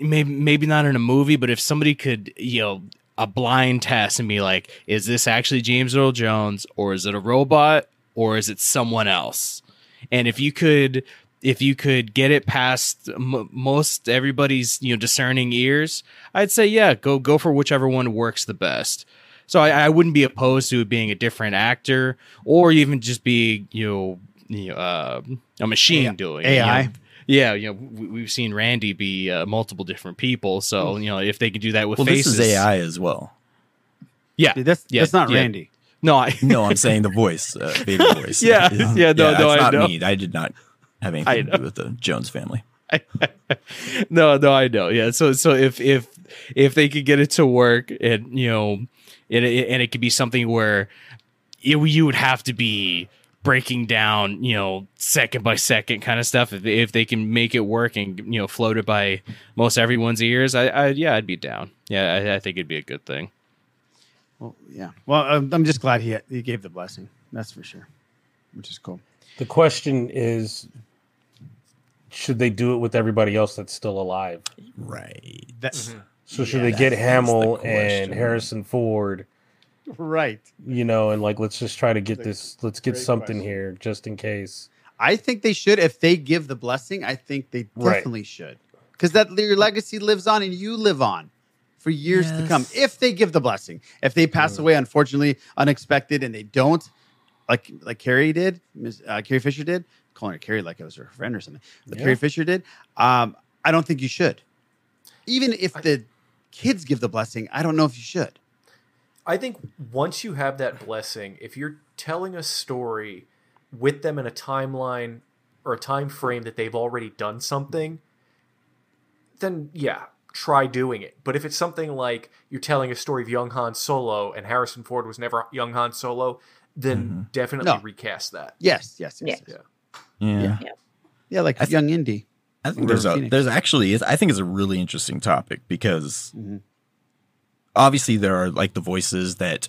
Maybe maybe not in a movie, but if somebody could you know a blind test and be like, is this actually James Earl Jones or is it a robot or is it someone else? And if you could if you could get it past m- most everybody's you know discerning ears, I'd say yeah, go go for whichever one works the best. So I, I wouldn't be opposed to it being a different actor or even just be you know, you know uh, a machine AI. doing it, you AI. know. Yeah, you know, we, we've seen Randy be uh, multiple different people. So you know, if they could do that with Well, faces, this is AI as well. Yeah, Dude, that's yeah, that's not yeah. Randy. No, I No, I'm saying the voice, uh, Vader voice. Yeah, yeah, no, no, it's I not know. me. I did not have anything to do with the Jones family. no, no, I know. Yeah. So, so if if if they could get it to work, and you know, and it, and it could be something where it, you would have to be breaking down, you know, second by second kind of stuff. If if they can make it work and you know float it by most everyone's ears, I, I yeah, I'd be down. Yeah, I, I think it'd be a good thing. Well, yeah. Well, I'm, I'm just glad he he gave the blessing. That's for sure. Which is cool. The question is should they do it with everybody else that's still alive? Right. That's mm-hmm. So should Yeah, they get that is the Hamill and. Harrison Ford? Right. You know, and like let's just try to get That's this. Let's get something question. here just in case. I think they should. If they give the blessing, I think they Right. definitely should. Because that your legacy lives on and you live on for years to come. If they give the blessing. If they pass away, unfortunately, unexpected, and they don't, like like Carrie did, Miss uh, Carrie Fisher did, calling her Carrie like it was her friend or something. But Yeah. Carrie Fisher did. Um, I don't think you should. Even if the kids give the blessing, I don't know if you should. I think once you have that blessing, if you're telling a story with them in a timeline or a time frame that they've already done something, then yeah, try doing it. But if it's something like you're telling a story of young Han Solo and Harrison Ford was never young Han Solo, then mm-hmm. definitely No. recast that. Yes, yes, yes. Yeah. Yeah. Yeah, like I th- young Indy. I think there's a, Phoenix. there's actually I think it's a really interesting topic because Mm-hmm. obviously there are like the voices that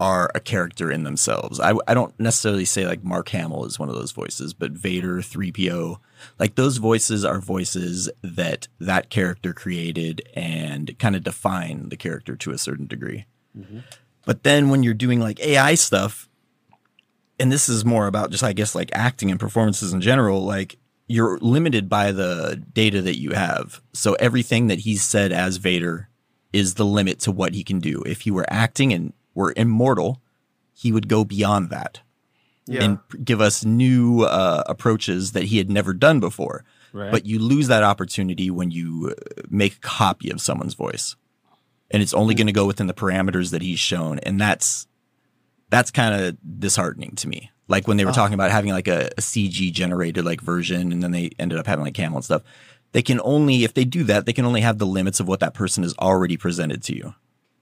are a character in themselves. I I don't necessarily say like Mark Hamill is one of those voices, but Vader, 3PO, like those voices are voices that that character created and kind of define the character to a certain degree. But then when you're doing like AI stuff, and this is more about just I guess like acting and performances in general, like you're limited by the data that you have. So everything that he's said as Vader is the limit to what he can do. If he were acting and were immortal, he would go beyond that Yeah. and give us new uh, approaches that he had never done before. Right. But you lose that opportunity when you uh, make a copy of someone's voice, and it's only going to go within the parameters that he's shown, and that's that's kind of disheartening to me. Like when they were Oh. talking about having like a, a CG generated like version, and then they ended up having like camel and stuff. They can only, if they do that, they can only have the limits of what that person has already presented to you.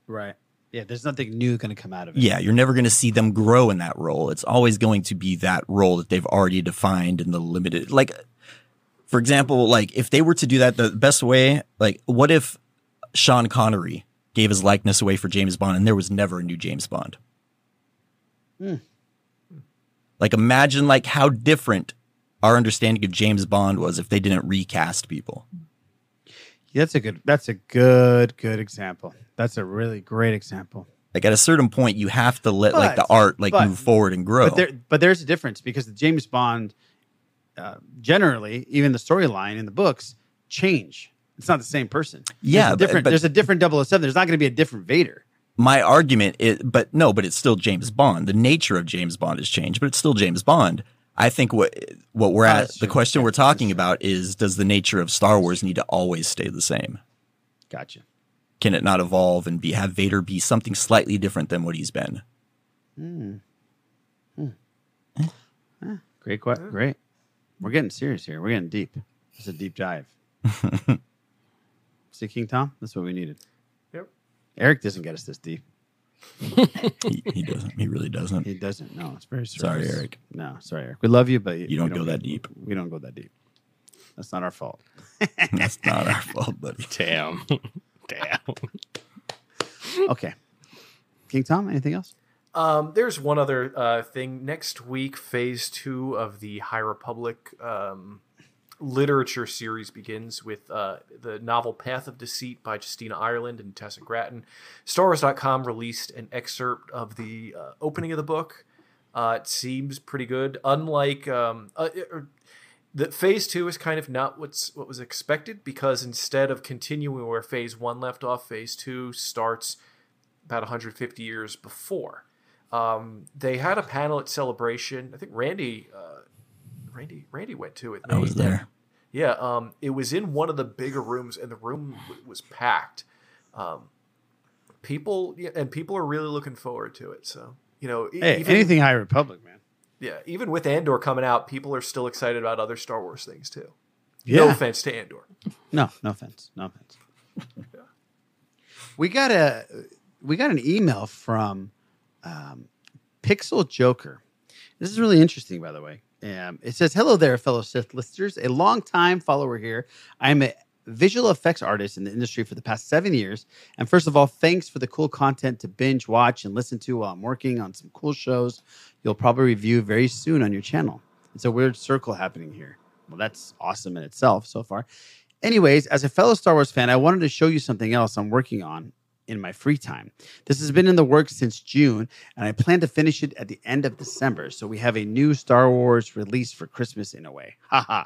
Right. Yeah, there's nothing new going to come out of it. Yeah, you're never going to see them grow in that role. It's always going to be that role that they've already defined in the limited. Like, for example, like if they were to do that, the best way, like, what if Sean Connery gave his likeness away for James Bond and there was never a new James Bond? Hmm. Like, imagine like how different our understanding of James Bond was if they didn't recast people. That's a good. That's a good, good example. That's a really great example. Like at a certain point, you have to let like the art like but- move forward and grow. But there, but there's a difference because the James Bond, uh, generally, even the storyline in the books change. It's not the same person. There's Yeah, a but- different. but- there's a different 007. There's not going to be a different Vader. My argument is but no but it's still james bond the nature of james bond has changed but it's still james bond i think what what we're at the question we're talking about is does the nature of star wars need to always stay the same Gotcha. can it not evolve and be have vader be something slightly different than what he's been Hmm. Hmm. Ah, great, que- great. We're getting serious here. We're getting deep. It's a deep dive. See, King Tom, that's what we needed. Yep. Eric doesn't get us this deep. he, he doesn't he really doesn't He doesn't. No, it's very Sorry. Eric. No, sorry, Eric. We love you, but You don't we go that deep. We don't go that deep. That's not our fault. that's not our fault buddy Damn. Damn. Okay. King Tom, anything else? Um, there's one other uh, thing. Next week, phase two of the High Republic um, literature series begins with uh, the novel Path of Deceit by Justina Ireland and Tessa Gratton. StarWars.com released an excerpt of the uh, opening of the book. Uh, it seems pretty good. Unlike um, uh, er, the phase two is kind of not what's what was expected because instead of continuing where phase one left off, phase two starts about 150 years before. Um, they had a panel at Celebration. I think Randy, uh, Randy, Randy went to it. i was there Yeah, um, it was in one of the bigger rooms, and the room w- was packed. Um, people yeah, and people are really looking forward to it. So you know, Hey, even- anything High Republic, man. Yeah, even with Andor coming out, people are still excited about other Star Wars things too. Yeah. No offense to Andor. No, no offense. No offense. We got a we got an email from um, Pixel Joker. This is really interesting, by the way. Um, it says, "Hello there, fellow Sith listeners. A long-time follower here. I am a visual effects artist in the industry for the past seven years. And first of all, thanks for the cool content to binge, watch, and listen to while I'm working on some cool shows. You'll probably review very soon on your channel. It's a weird circle happening here. Well, that's awesome in itself so far. anyways, as a fellow Star Wars fan, I wanted to show you something else I'm working on in my free time. This has been in the works since June, and I plan to finish it at the end of December. So we have a new Star Wars release for Christmas in a way. Haha.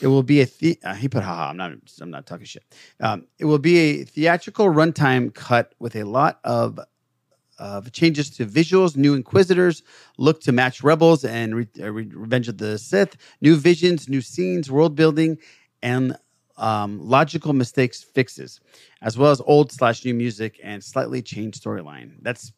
It will be a the- uh, he put haha. I'm not I'm not talking shit. Um, it will be a theatrical runtime cut with a lot of of changes to visuals, new Inquisitors look to match Rebels and Re- uh, Re- Revenge of the Sith, new visions, new scenes, world building, and um, logical mistakes fixes, as well as old slash new music and slightly changed storyline. That's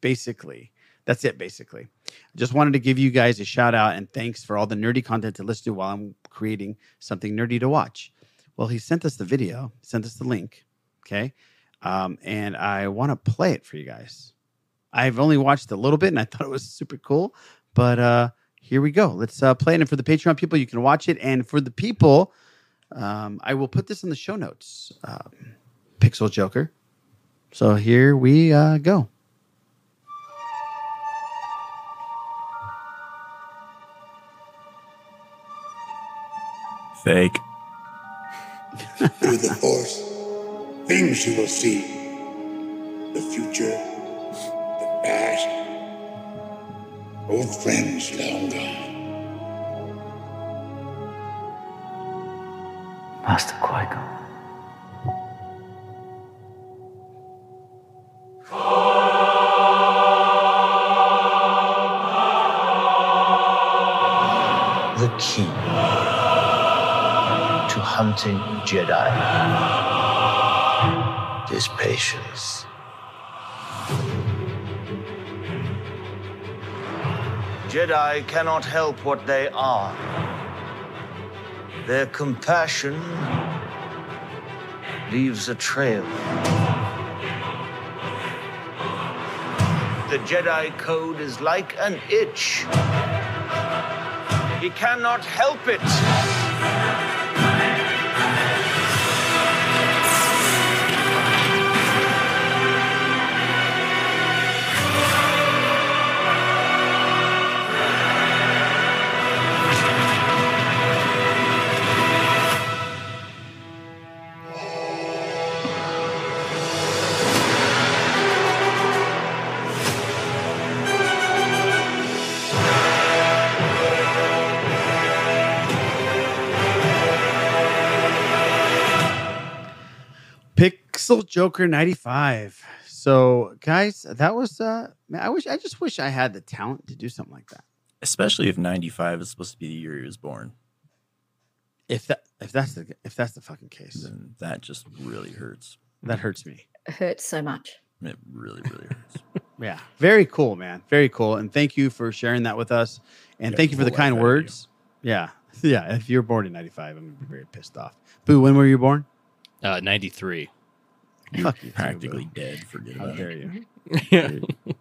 basically that's it. Basically, I just wanted to give you guys a shout out and thanks for all the nerdy content to listen to while I'm creating something nerdy to watch. Well, he sent us the video, sent us the link, okay, um, and I want to play it for you guys. I've only watched a little bit and I thought it was super cool, but uh, here we go. Let's uh, play it. And for the Patreon people, you can watch it. And for the people, um, I will put this in the show notes. Um, Pixel Joker. So here we uh, go. Fake. Through the force, things you will see. The future, the past. Old friends long gone. Master Qui-Gon. The key to hunting Jedi is patience. Jedi cannot help what they are. Their compassion leaves a trail. The Jedi Code is like an itch. He cannot help it. Pixel Joker 95. So, guys, that was uh man, I wish I just wish I had the talent to do something like that. Especially if 95 is supposed to be the year he was born. If that if that's the if that's the fucking case. Then that just really hurts. That hurts me. It hurts so much. It really, really hurts. Yeah. Very cool, man. Very cool. And thank you for sharing that with us. And Yeah, thank you for the kind life words. Yeah. Yeah. If you're born in 95, I'm gonna be very pissed off. Boo, when were you born? Uh, 93. Fuck you. too, Practically Boo. dead. Forget How about dare it. you?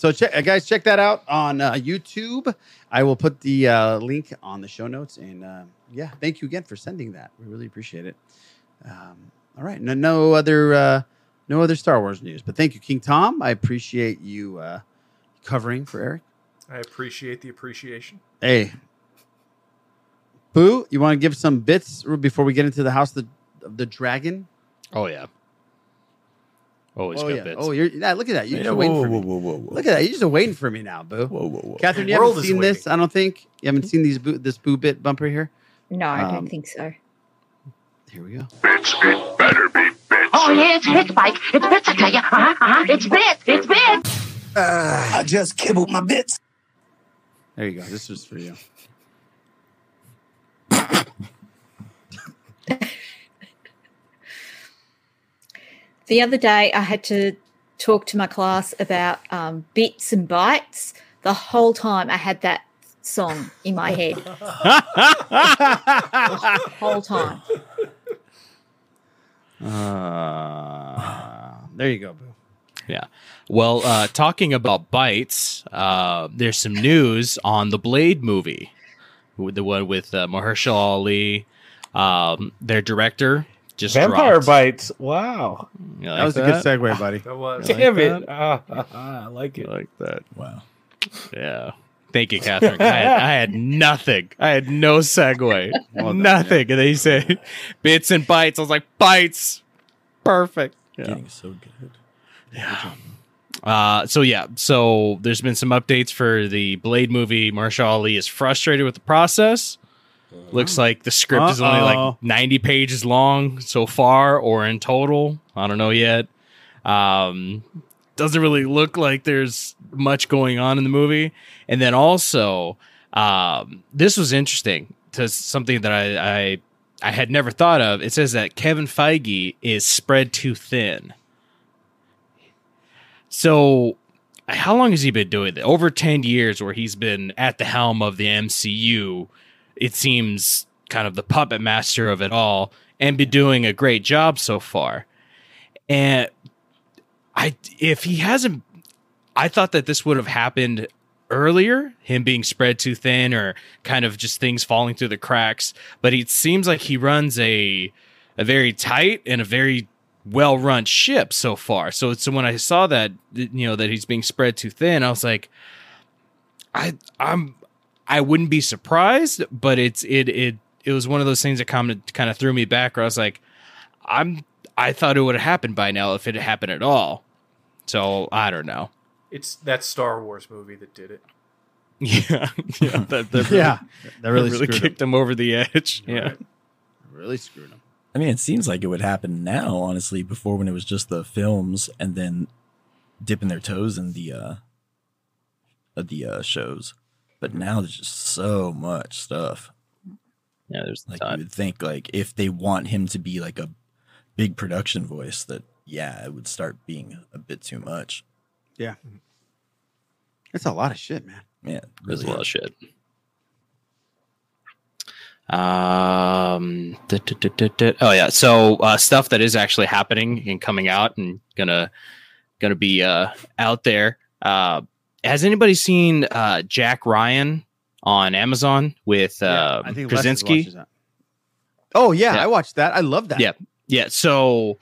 So check, uh, guys, check that out on uh, YouTube. I will put the uh, link on the show notes. And uh, yeah, thank you again for sending that. We really appreciate it. Um, all right, no, no other, uh, no other Star Wars news. But thank you, King Tom. I appreciate you uh, covering for Eric. I appreciate the appreciation. Hey, Boo, you want to give some bits before we get into the House of the, of the Dragon? Oh, yeah. Always oh yeah. bits. Oh, you're yeah. Look at that. You're Yeah, just waiting whoa, for whoa, me. whoa, whoa, whoa. Look at that. You're just waiting for me now, Boo. Whoa, whoa, whoa. Catherine, you World haven't is seen this. I don't think you haven't seen these boo, this boo bit bumper here. No, I Um, don't think so. Here we go. Bits, it better be bits. Oh, yeah, it's bits, Mike. It's bits, I tell you. Uh-huh, uh-huh. It's bits. It's bits. Uh, I just kibbled my bits. There you go. This was for you. The other day, I had to talk to my class about um, bits and bytes. The whole time, I had that song in my head. the whole time. Uh, there you go, Boo. Yeah. Well, uh, talking about bites, uh, there's some news on the Blade movie, the one with uh, Mahershala Ali. Um, their director just Vampire dropped. bites. Wow. You That like was a good segue, buddy. That was. Damn it. Ah, I like it. I like that. Wow. Yeah. Thank you, Catherine. I had, I had nothing. I had no segue. nothing. And then he said bits and bites. I was like, bites. Perfect. Yeah. Getting so good. Yeah. Uh, so yeah, so there's been some updates for the Blade movie. Mahershala Ali is frustrated with the process. Looks like the script is only like 90 pages long so far, or in total. I don't know yet. Um, doesn't really look like there's much going on in the movie. And then also, um, this was interesting to something that I, I I had never thought of. It says that Kevin Feige is spread too thin. So, how long has he been doing that? Over 10 years where he's been at the helm of the MCU. It seems kind of the puppet master of it all and be doing a great job so far. And I if he hasn't I thought that this would have happened earlier, him being spread too thin or kind of just things falling through the cracks, but it seems like he runs a a very tight and a very well run ship so far. So so when I saw that you know that he's being spread too thin, I was like I I'm I wouldn't be surprised, but it's it it it was one of those things that kind of kind of threw me back where I was like I'm I thought it would have happened by now if it had happened at all. So I don't know. It's that Star Wars movie that did it. Yeah, yeah, that, that really, Yeah, that really really kicked him over the edge. Yeah, Right. Really screwed him. I mean, it seems like it would happen now, honestly, before when it was just the films and then dipping their toes in the uh the uh shows. But now there's just so much stuff. Yeah, there's like you would think like if they want him to be like a big production voice that yeah, it would start being a bit too much. Yeah. It's a lot of shit, man. Yeah, there's really a lot of shit. Um. duh, duh, duh, duh, duh. Oh yeah. So uh, stuff that is actually happening and coming out and gonna gonna be uh, out there. Uh, has anybody seen uh, Jack Ryan on Amazon with uh, think Les Krasinski? Oh yeah, Yeah. I watched that. I love that. Yeah, yeah. So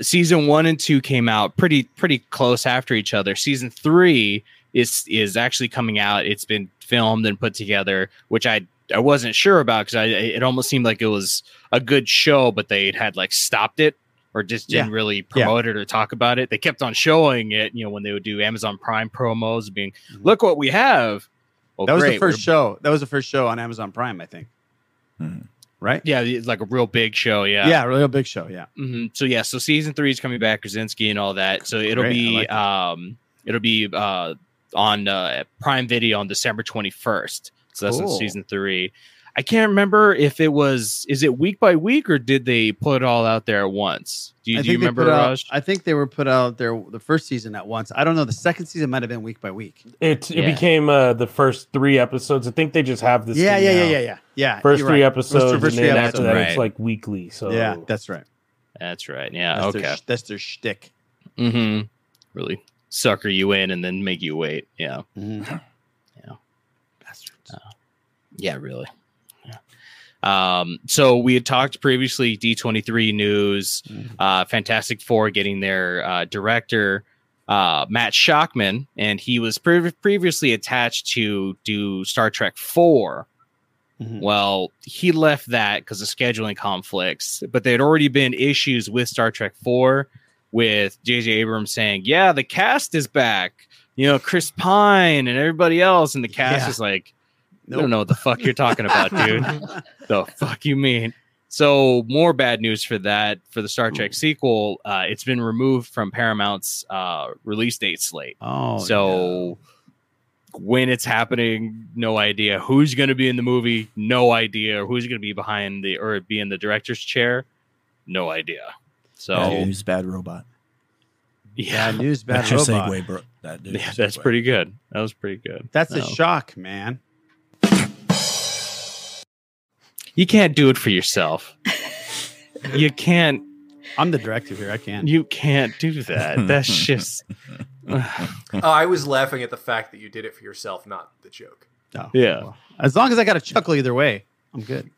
season one and two came out pretty pretty close after each other. Season three is is actually coming out. It's been filmed and put together, which I I wasn't sure about because I it almost seemed like it was a good show, but they had like stopped it or just didn't Yeah. really promote it or talk about it. They kept on showing it, you know, when they would do Amazon Prime promos, being look what we have. Well, Mm-hmm. that was great, the first we're- show. That was the first show on Amazon Prime, I think. Right? Yeah, it's like a real big show. Yeah, Yeah, real big show. Yeah. hmm So yeah, so season three is coming back, Krasinski and all that. So it'll Great, be like um it'll be uh on uh, Prime Video on December twenty first. So that's in Cool. season three. I can't remember if it was is it week by week or did they put it all out there at once? Do you, do you remember put out- Raj? I think they were put out there the first season at once. I don't know. The second season might have been week by week. It it Yeah. became uh, the first three episodes. I think they just have this. Yeah, thing yeah, yeah, now. yeah, yeah. Yeah. First you're three right. Episodes, first and three then after that, episodes. it's like weekly. So Yeah, that's right. That's right. Yeah. That's okay. Their, that's their shtick. mm-hmm. Really sucker you in and then make you wait. Yeah. Mhm. Yeah, really. Yeah. Um, so we had talked previously, D23 news, uh, Fantastic Four getting their uh, director, uh, Matt Shakman, and he was pre- previously attached to do Star Trek 4. Well, he left that because of scheduling conflicts, but there had already been issues with Star Trek 4 with J.J. Abrams saying, Yeah, the cast is back. You know, Chris Pine and everybody else. And the cast Yeah. is like, I Nope. don't know what the fuck you're talking about, dude. the fuck you mean? So more bad news for that for the Star Trek sequel. Uh, it's been removed from Paramount's uh, release date slate. Oh, so when it's happening, no idea. Who's going to be in the movie? No idea. Who's going to be behind the or be in the director's chair? No idea. So Bad news, bad robot. yeah, Bad news, bad That's your robot. segue, bro. That dude, yeah, that's pretty good. That was pretty good. That's a shock, man. You can't do it for yourself. you can't. I'm the director here. I can't. You can't do that. That's just. Oh, I was laughing at the fact that you did it for yourself, not the joke. Oh, Yeah. well, as long as I got a chuckle either way, I'm good.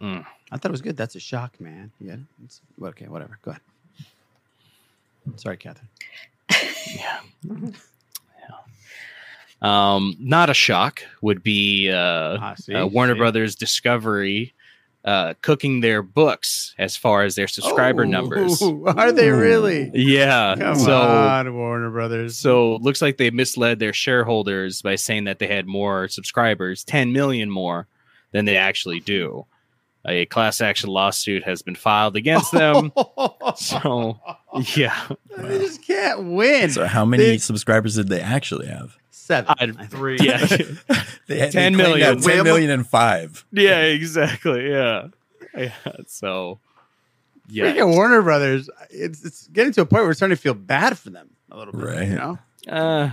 Mm. I thought it was good. That's a shock, man. Yeah. It's, okay, whatever. Go ahead. Sorry, Catherine. Um, not a shock would be uh, Ah, see, uh, Warner see. Brothers Discovery uh, cooking their books as far as their subscriber numbers. Are they really? Yeah. Come so on, Warner Brothers. so it looks like they misled their shareholders by saying that they had more subscribers, 10 million more than they actually do. A class action lawsuit has been filed against them. so, yeah. They just can't win. So how many They- subscribers did they actually have? Seven. I- Three. Yeah. They had 10 they claimed million. that 10 million and five. yeah, exactly. Yeah. Yeah. So, yeah. Freaking Warner Brothers. It's it's getting to a point where we're starting to feel bad for them a little bit. Right. You know? Uh,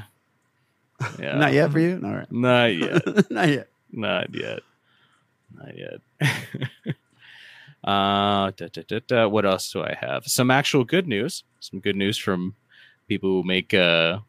yeah. Not yet for you? All right. Not yet. Not yet. Not yet. Not yet. uh, da, da, da, da. What else do I have? Some actual good news. Some good news from people who make uh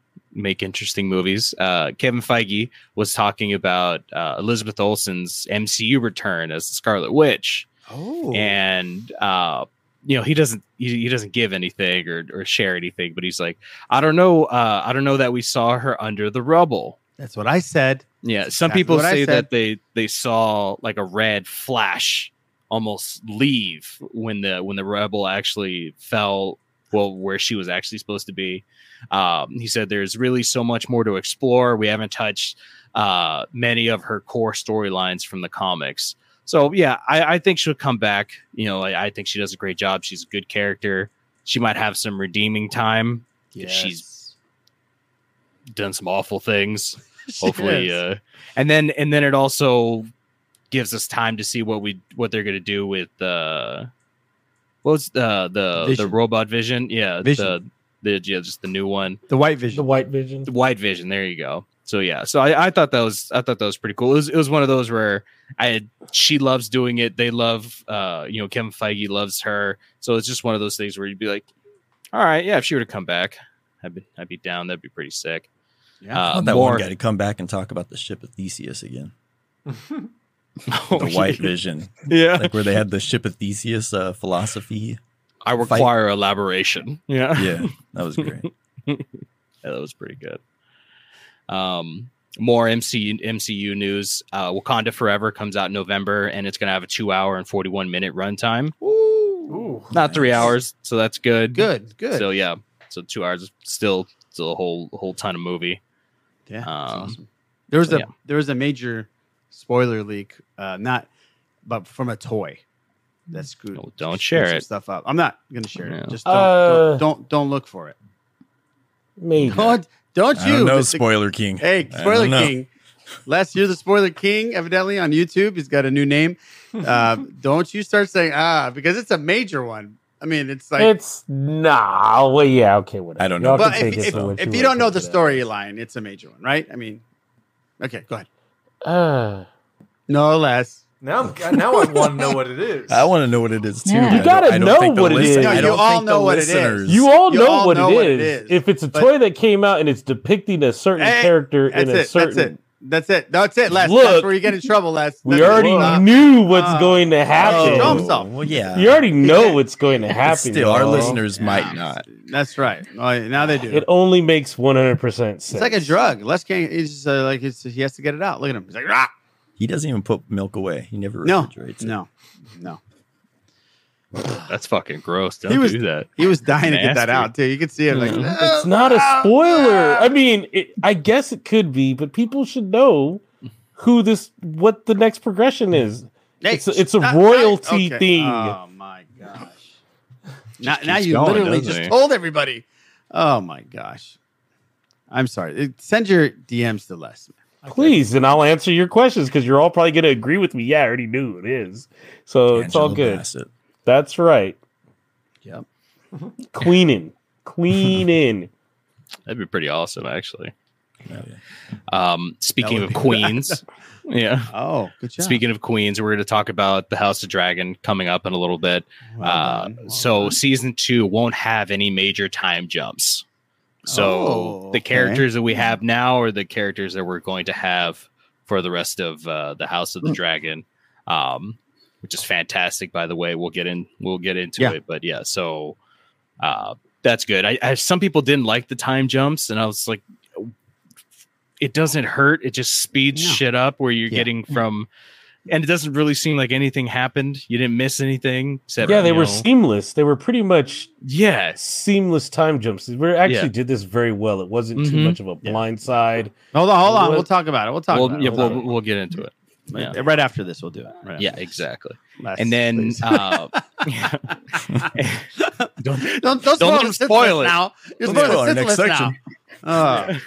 make interesting movies. Uh, Kevin Feige was talking about uh, Elizabeth Olsen's MCU return as the Scarlet Witch, Oh. and uh, you know he doesn't he, he doesn't give anything or or share anything, but he's like, I don't know, uh, I don't know that we saw her under the rubble. That's what I said. Yeah, That's some exactly people say that they they saw like a red flash almost leave when the when the rebel actually fell well where she was actually supposed to be. Um, he said there's really so much more to explore. We haven't touched uh, many of her core storylines from the comics. So yeah, I, I think she'll come back. You know, I, I think she does a great job. She's a good character. She might have some redeeming time. 'cause She's done some awful things hopefully uh and then and then it also gives us time to see what we what they're gonna do with uh what's the the the Vision. robot vision yeah Vision. the the yeah just the new one The white vision. The white vision. the white vision there you go so yeah so i i thought that was i thought that was pretty cool it was, it was one of those where i had she loves doing it they love uh you know kevin feige loves her so it's just one of those things where you'd be like all right yeah if she were to come back i'd be i'd be down that'd be pretty sick Yeah. I uh, want that more- one guy to come back and talk about the ship of Theseus again. Oh, the white yeah. vision. Yeah. Like where they had the ship of Theseus uh, philosophy. I fight. require elaboration. Yeah. Yeah, that was great. yeah, that was pretty good. Um, more MCU MCU news. Uh, Wakanda Forever comes out in November, and it's gonna have a two hour and forty one minute runtime. Ooh. Not three hours, so that's good. Good. Good. So yeah, so two hours is still still a whole whole ton of movie. Yeah. that's Um, awesome. There was so a yeah. there was a major spoiler leak, uh, not but from a toy that screwed. Oh, don't share it. Stuff up. I'm not gonna share Yeah. it. Just don't, Uh, don't, don't don't look for it. Maybe. Don't don't you? don't know, Mr. Spoiler King. Hey, Spoiler. King. Last you're the Spoiler King, evidently on YouTube. He's got a new name. Uh, don't you start saying ah because it's a major one. I mean, it's like. it's nah. Well, yeah, okay, whatever. I don't know. can but take if, it if, for if you you don't know the storyline, it's a major one, right? I mean, okay, go ahead. It. Uh, No less. Now, I'm, now I want to know what it is. I want to know what it is too. Yeah. You gotta don't- I don't know what it listen- is. I No, you all know what it is. you all know, what, know it what is. it is, If it's a but- toy that came out and it's depicting a certain Hey, character That's in it. a That's certain, it. That's it. That's it, Les. Look, That's where you get in trouble, Les. we That's it. already Uh, knew what's uh, going to happen. show himself. Well, yeah. You already know Yeah. what's going to happen. Still, our y'all. listeners might not. That's right. Well, now they do. It only makes one hundred percent sense. It's like a drug. Les can't. He's just, uh, like it's, he has to get it out. Look at him. He's like, ah! He doesn't even put milk away. He never no, refrigerates it. no, no. That's fucking gross. Don't He was do that. He was dying to get that out too. You could see him like, Mm. "Ah, It's not a spoiler. ah." I mean, it, I guess it could be, but people should know who this, what the next progression is. Hey, it's a, it's a not- royalty okay. thing. Oh my gosh! Now, now you going, literally just he? told everybody. Oh my gosh! I'm sorry. Send your DMs to Les. Please, and I'll answer your questions because you're all probably going to agree with me. Yeah, I already knew it is. So it's all good. Bassett. That's right. Yep. Queening. Queening. That'd be pretty awesome, actually. Yeah. Um, speaking of be- queens, yeah. Oh, good job. Speaking of queens, we're going to talk about the House of Dragon coming up in a little bit. Well uh, well so done. season two won't have any major time jumps. So Oh, the okay. characters that we have now are the characters that we're going to have for the rest of uh, the House Hmm. of the Dragon, um, which is fantastic. By the way, we'll get in. We'll get into Yeah. it, but yeah. So uh, that's good. I, I some people didn't like the time jumps, and I was like, it doesn't hurt. It just speeds No. shit up where you're Yeah. getting from, and it doesn't really seem like anything happened. You didn't miss anything. Except, yeah, they were know- seamless. They were pretty much yeah seamless time jumps. We actually Yeah. did this very well. It wasn't too Mhm. much of a blind side. Hold on, hold on. What- We'll talk about it. We'll talk We'll, about yeah, We'll we'll, we'll get into it. It. Yeah. Right- Right after this, we'll do it. Right Yeah, exactly. Last, and then uh, don't don't, don't don't spoil, let the him Sith spoil it. now. You're spoiling spoil our next Sith list now. section. Uh,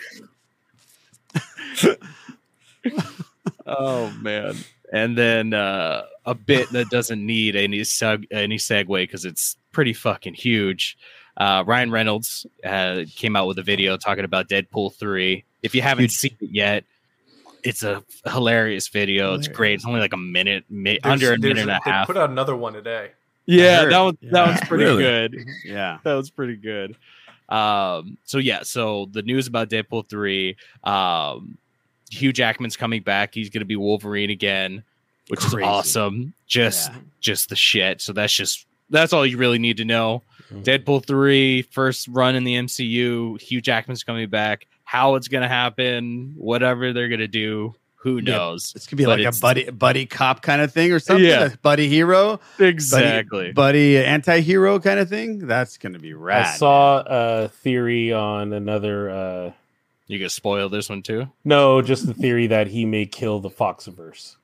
oh man and then uh a bit that doesn't need any seg- any segue because it's pretty fucking huge uh ryan reynolds uh, came out with a video talking about deadpool 3 if you haven't seen it yet it's a hilarious video it's great it's only like a minute mi- under a minute and a they half put out another one today. yeah that was that was pretty Really? good yeah. that was pretty good. Um, so yeah, so the news about Deadpool three, um, Hugh Jackman's coming back. He's gonna be Wolverine again, which Crazy. is awesome. Just Yeah. just the shit. So that's just that's all you really need to know. Mm-hmm. Deadpool three, first run in the MCU. Hugh Jackman's coming back. How it's gonna happen, whatever they're gonna do, who Yeah, knows? It's gonna be But like a buddy buddy cop kind of thing or something. Yeah. A buddy hero, Exactly. buddy, buddy anti-hero kind of thing. That's gonna be rad. I saw a theory on another. uh You gonna spoil this one too? No, just the theory that he may kill the Foxiverse.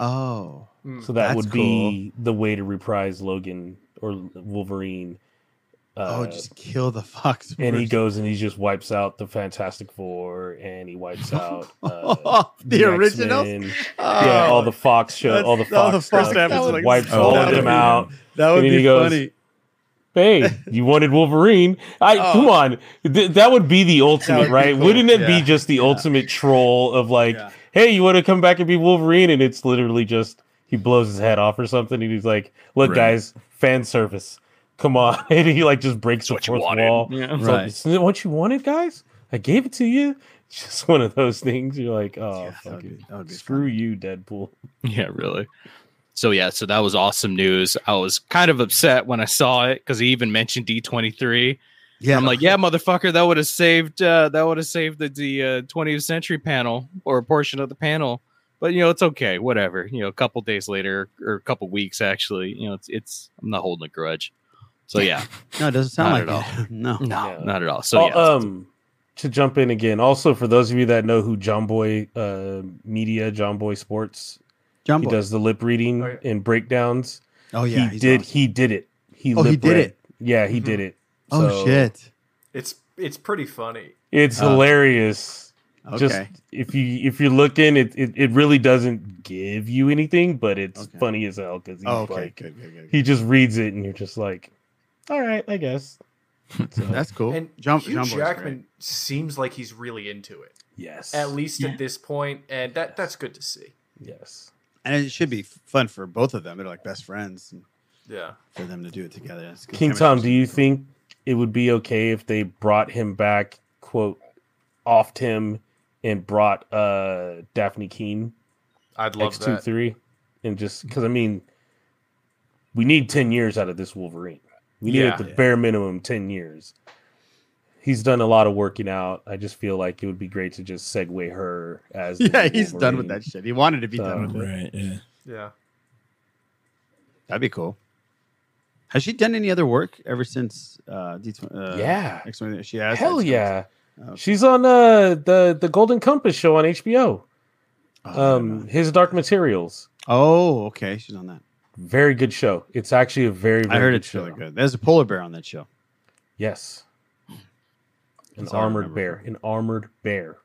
Oh, So that That's would be the way to reprise Logan or Wolverine. Oh, Uh, just kill the fox. and he goes and he just wipes out the Fantastic Four and he wipes out uh, the originals? X-Men. yeah, all the Fox show, all the all Fox the Fox stuff. Wipes Oh, all of them be- out. That would And be he goes, funny. Hey, you wanted Wolverine? I Oh. come on. Th- that would be the ultimate, would right? cool. Wouldn't it Yeah. be just the ultimate troll of like, Yeah. hey, you want to come back and be Wolverine? And it's literally just he blows his head off or something, and he's like, "Look, Right. guys, fan service, come on!" and he like just breaks the what you fourth wanted. wall. Yeah. It's Right. like, "Isn't it what you wanted, guys? I gave it to you. Just one of those things. You're like, oh, that fuck would it. be- that would be screw you, Deadpool. Yeah, really. So yeah, so that was awesome news. I was kind of upset when I saw it because he even mentioned D twenty three. Yeah, I'm like, yeah, motherfucker, that would have saved uh, that would have saved the the uh, 20th century panel or a portion of the panel. But you know, it's okay, whatever. You know, a couple days later or a couple weeks actually, you know, it's it's I'm not holding a grudge. So yeah, no, it doesn't sound Not like at it. no, no, Yeah. not at all. So Oh, yeah, um, to jump in again, also for those of you that know who John Boy uh, Media, John Boy Sports, John he Boy. does the lip reading Oh, yeah. and breakdowns. Oh yeah, he he's did. awesome. He did it. He Oh, he lip did read. it? Yeah, he did it. Oh shit. It's it's pretty funny. It's Oh. hilarious. Just if you if you're looking, it, it it really doesn't give you anything, but it's Okay. funny as hell because he's Oh, okay. like good, good, good. he just reads it and you're just like, all right, I guess. So, That's cool. And John, Hugh John Jackman seems like he's really into it, yes, at least at this point, and that that's good to see. yes. and it should be fun for both of them. They're like best friends, and Yeah. for them to do it together. King chemistry. Tom, do you think it would be okay if they brought him back, quote, offed him and brought uh Dafne Keen I'd love X two three, and just because I mean, we need ten years out of this Wolverine. We need Yeah. at the bare minimum ten years. He's done a lot of working out. I just feel like it would be great to just segue her as Yeah, new he's done with that shit. He wanted to be So- done with it. Right. Yeah. Yeah. That'd be cool. Has she done any other work ever since uh, D uh Yeah. X-Men? She has. Hell That's yeah. Okay. She's on uh the the Golden Compass show on HBO. Oh, Um his Dark Materials. Oh, okay. She's on that. Very good show. It's actually a very, very I heard good it's show. really good. There's a polar bear on that show. Yes. An That's all I armored remember. bear. An armored bear.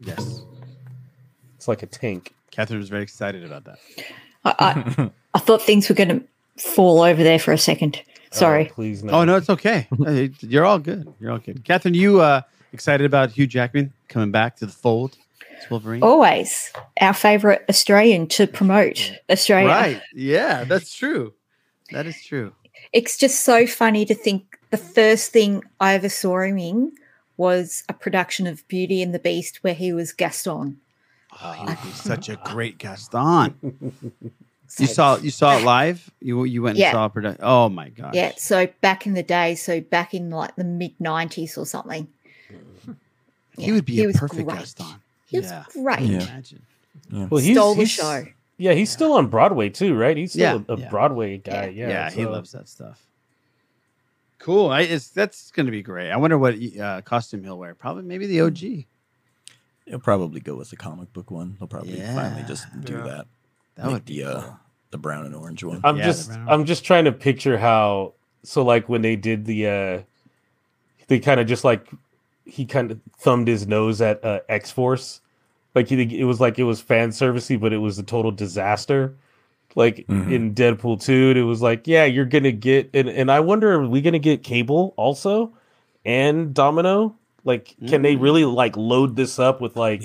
Yes. It's like a tank. Catherine was very excited about that. I, I, I thought things were going to fall over there for a second. Sorry. Oh, please no. Oh no, it's okay. You're all good. You're all good. Catherine, you uh, excited about Hugh Jackman coming back to the fold? As Wolverine. Always our favorite Australian to promote Australia. right. Yeah, that's true. That is true. It's just so funny to think the first thing I ever saw him in was a production of Beauty and the Beast where he was Gaston. Oh, he would be such a great Gaston. You saw you saw it live. You you went and Yeah. saw a production. Oh my god! Yeah, so back in the day, so back in like the mid 90s or something. He would be He a perfect great. Gaston. He was Yeah. great. Yeah. Imagine. Well, he's, Stole the he's- show. Yeah, he's still on Broadway too, right? He's still Yeah. a, a Yeah. Broadway guy. Yeah, Yeah, he so- loves that stuff. Cool. I, it's that's going to be great. I wonder what uh, costume he'll wear. Probably maybe the OG. He'll probably go with the comic book one. He'll probably finally just do Yeah. that. That Make would the uh, the brown and orange one. I'm Yeah, just. I'm just trying to picture how so like when they did the uh they kind of just like he kind of thumbed his nose at uh, X Force. Like he, it was like it was fan servicey, but it was a total disaster. Like Mhm. in Deadpool 2, it was like, yeah, you're gonna get and, and I wonder are we gonna get Cable also and Domino? Like, can they really like load this up with like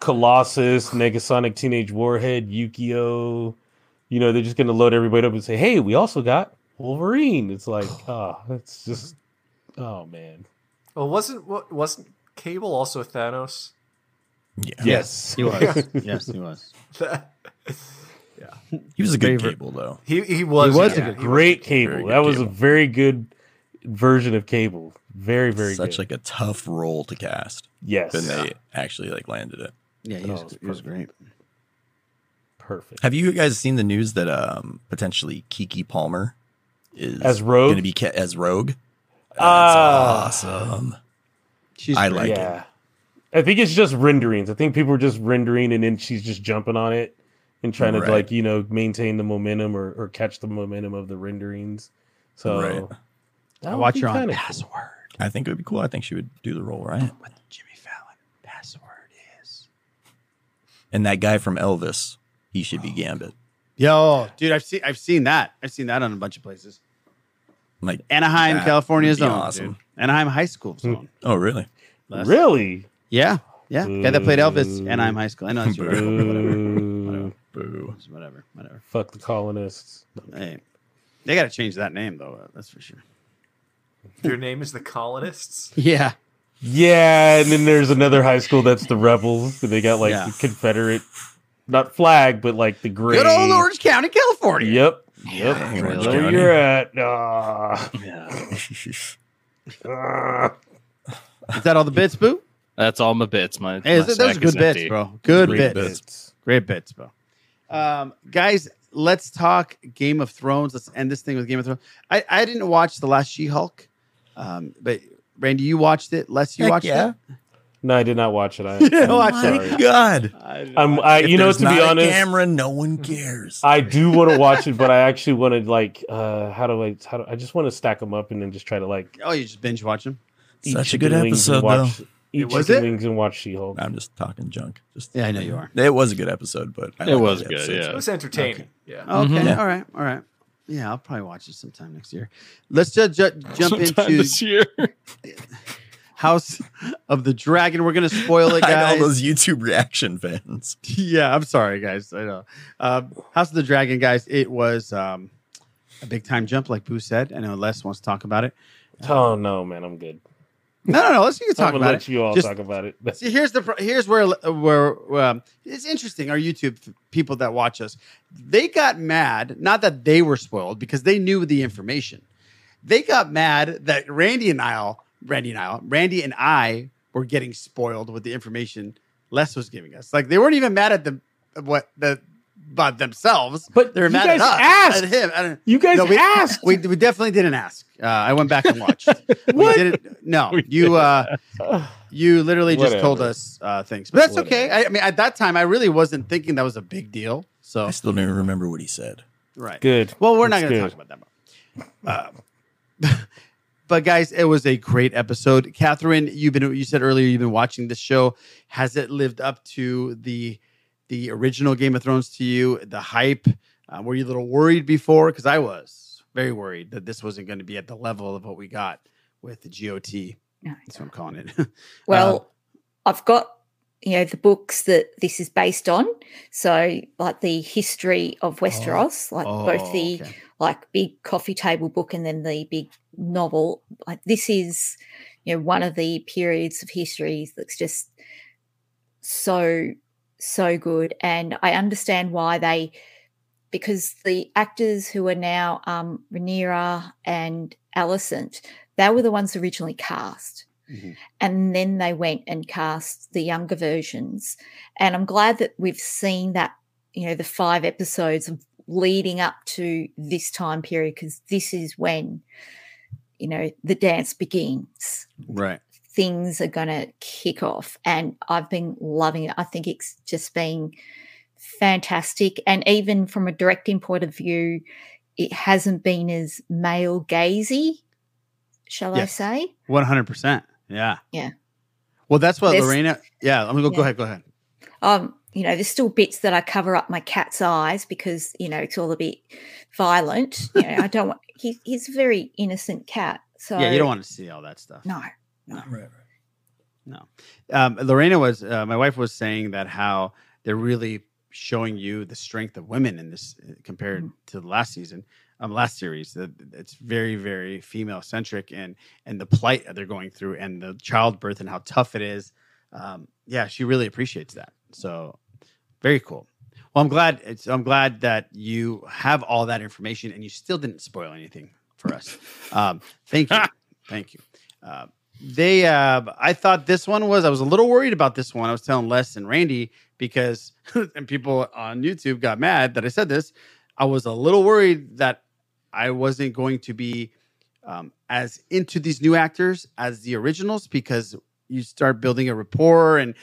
Colossus, Negasonic Teenage Warhead, Yukio? You know, they're just gonna load everybody up and say, Hey, we also got Wolverine. It's like, oh, it's just oh man. Well, wasn't what wasn't Cable also Thanos? Yeah. Yes. He was. yes, he was. Yeah. He was a good Favorite- cable though. He he was He was yeah, a good- he Great Very cable. good that was a very good version of Cable. Very, very Such good. like a tough role to cast. yes. And they actually like landed it. Yeah, he Oh, was, he was great. Perfect. Have you guys seen the news that um potentially Keke Palmer is As Rogue? Going to be ca- as Rogue. That's Ah. awesome. She's I great. like yeah. it. I think it's just renderings. I think people are just rendering and then she's just jumping on it and trying to like, you know, maintain the momentum or, or catch the momentum of the renderings. So Right. I watch her on kinda cool. Password. I think it would be cool. I think she would do the role right. What Jimmy Fallon password is. And that guy from Elvis, he should be oh. Gambit. Yo, dude, I've seen I've seen that. I've seen that on a bunch of places. Like Anaheim, that California would zone, awesome. dude. Anaheim High School zone. Hmm. Oh, really? Les. Really? Yeah, yeah. Guy that played Elvis, and I'm High School. I know it's your whatever, Boo. Boo. whatever, whatever. Fuck the colonists. Hey, they got to change that name though. uh, That's for sure. Their name is the Colonists. Yeah, Yeah, and then there's another high school that's the rebels. and They got like Yeah. the Confederate, not flag, but like the gray. good old Orange County, California. Yep. Yep. Dang, I where County. you're at. Ah. Ah. Is that all the bits, boo? That's all my bits. My, Hey, my those are good bits, empty. bro. Good Great bits. bits. Great bits, bro. Um, guys, let's talk Game of Thrones. Let's end this thing with Game of Thrones. I, I didn't watch the last She-Hulk, um, but Randy, you watched it. Les, you Heck watched yeah. it. No, I did not watch it. I, You didn't watch it? God. I'm, I, you know, there's to be not a honest, camera, no one cares. I do want to watch it, but I actually want to like, uh, how do I, how do I just want to stack them up and then just try to like Oh, you just binge watch them. Such a good episode, though. Eat Was chicken it? wings and watch She-Hulk. I'm just talking junk. Just Yeah, I know you are. It was a good episode, but I It was good, episodes. yeah. It was entertaining. Yeah. Okay, Yeah. all right, all right. Yeah, I'll probably watch it sometime next year. Let's just ju- jump Sometime into this year. House of the Dragon. We're gonna spoil it, I know guys. all those YouTube reaction fans. yeah, I'm sorry, guys. I know. Um, House of the Dragon, guys. It was um, a big time jump, like Boo said. I know Les wants to talk about it. Oh no, man, I'm good. No, no, no. Let's you can I'm talk about let it. you all Just- talk about it. See, here's the pro- here's where where um, it's interesting. Our YouTube people that watch us, they got mad. Not that they were spoiled because they knew the information. They got mad that Randy and I, Randy and I, Randy and I were getting spoiled with the information Les was giving us. Like they weren't even mad at the what the about themselves, But they were you mad guys at us, asked. at him. I don't- You guys no, we, asked. We, we definitely didn't ask. Uh, I went back and watched. we What? didn't. No, you. Uh, you literally just told us uh, things, but that's okay. I, I mean, at that time, I really wasn't thinking that was a big deal. So I still don't even remember what he said. right, Good. Well, we're not going to talk about that. Uh, but guys, it was a great episode. Catherine, you've been you said earlier you've been watching this show. Has it lived up to the the original Game of Thrones to you? The hype? Uh, were you a little worried before? Because I was very worried that this wasn't going to be at the level of what we got with the GOT. That's what I'm calling it. Well, I've got you know the books that this is based on, so like the history of Westeros, like both the Oh, okay. like big coffee table book and then the big novel. Like this is you know one of the periods of history that's just so so good, and I understand why they because the actors who are now um, Rhaenyra and Alicent, they were the ones originally cast. And then they went and cast the younger versions. And I'm glad that we've seen that, you know, the five episodes of leading up to this time period, because this is when, you know, the dance begins Right. Things are going to kick off. And I've been loving it. I think it's just been fantastic. And even from a directing point of view, it hasn't been as male gazy, shall I say? One hundred percent. Yeah. Yeah. Well, that's what There's- Lorena. Yeah. Let me go. Go Yeah. ahead. Go ahead. Um, you know, there's still bits that I cover up my cat's eyes because, you know, it's all a bit violent. You know, I don't want he, he's a very innocent cat. So yeah, you don't want to see all that stuff. No. No. Right. No. Um, Lorena was. Uh, my wife was saying that how they're really showing you the strength of women in this uh, compared Mm-hmm. to the last season, um, last series. That it's very, very female centric, and and the plight that they're going through, and the childbirth, and how tough it is. Um, yeah, she really appreciates that. So very cool. Well, I'm glad. It's, I'm glad that you have all that information, and you still didn't spoil anything for us. Um, thank you, thank you. Uh, they, uh, I thought this one was. I was a little worried about this one. I was telling Les and Randy because, and people on YouTube got mad that I said this. I was a little worried that I wasn't going to be um, as into these new actors as the originals because you start building a rapport and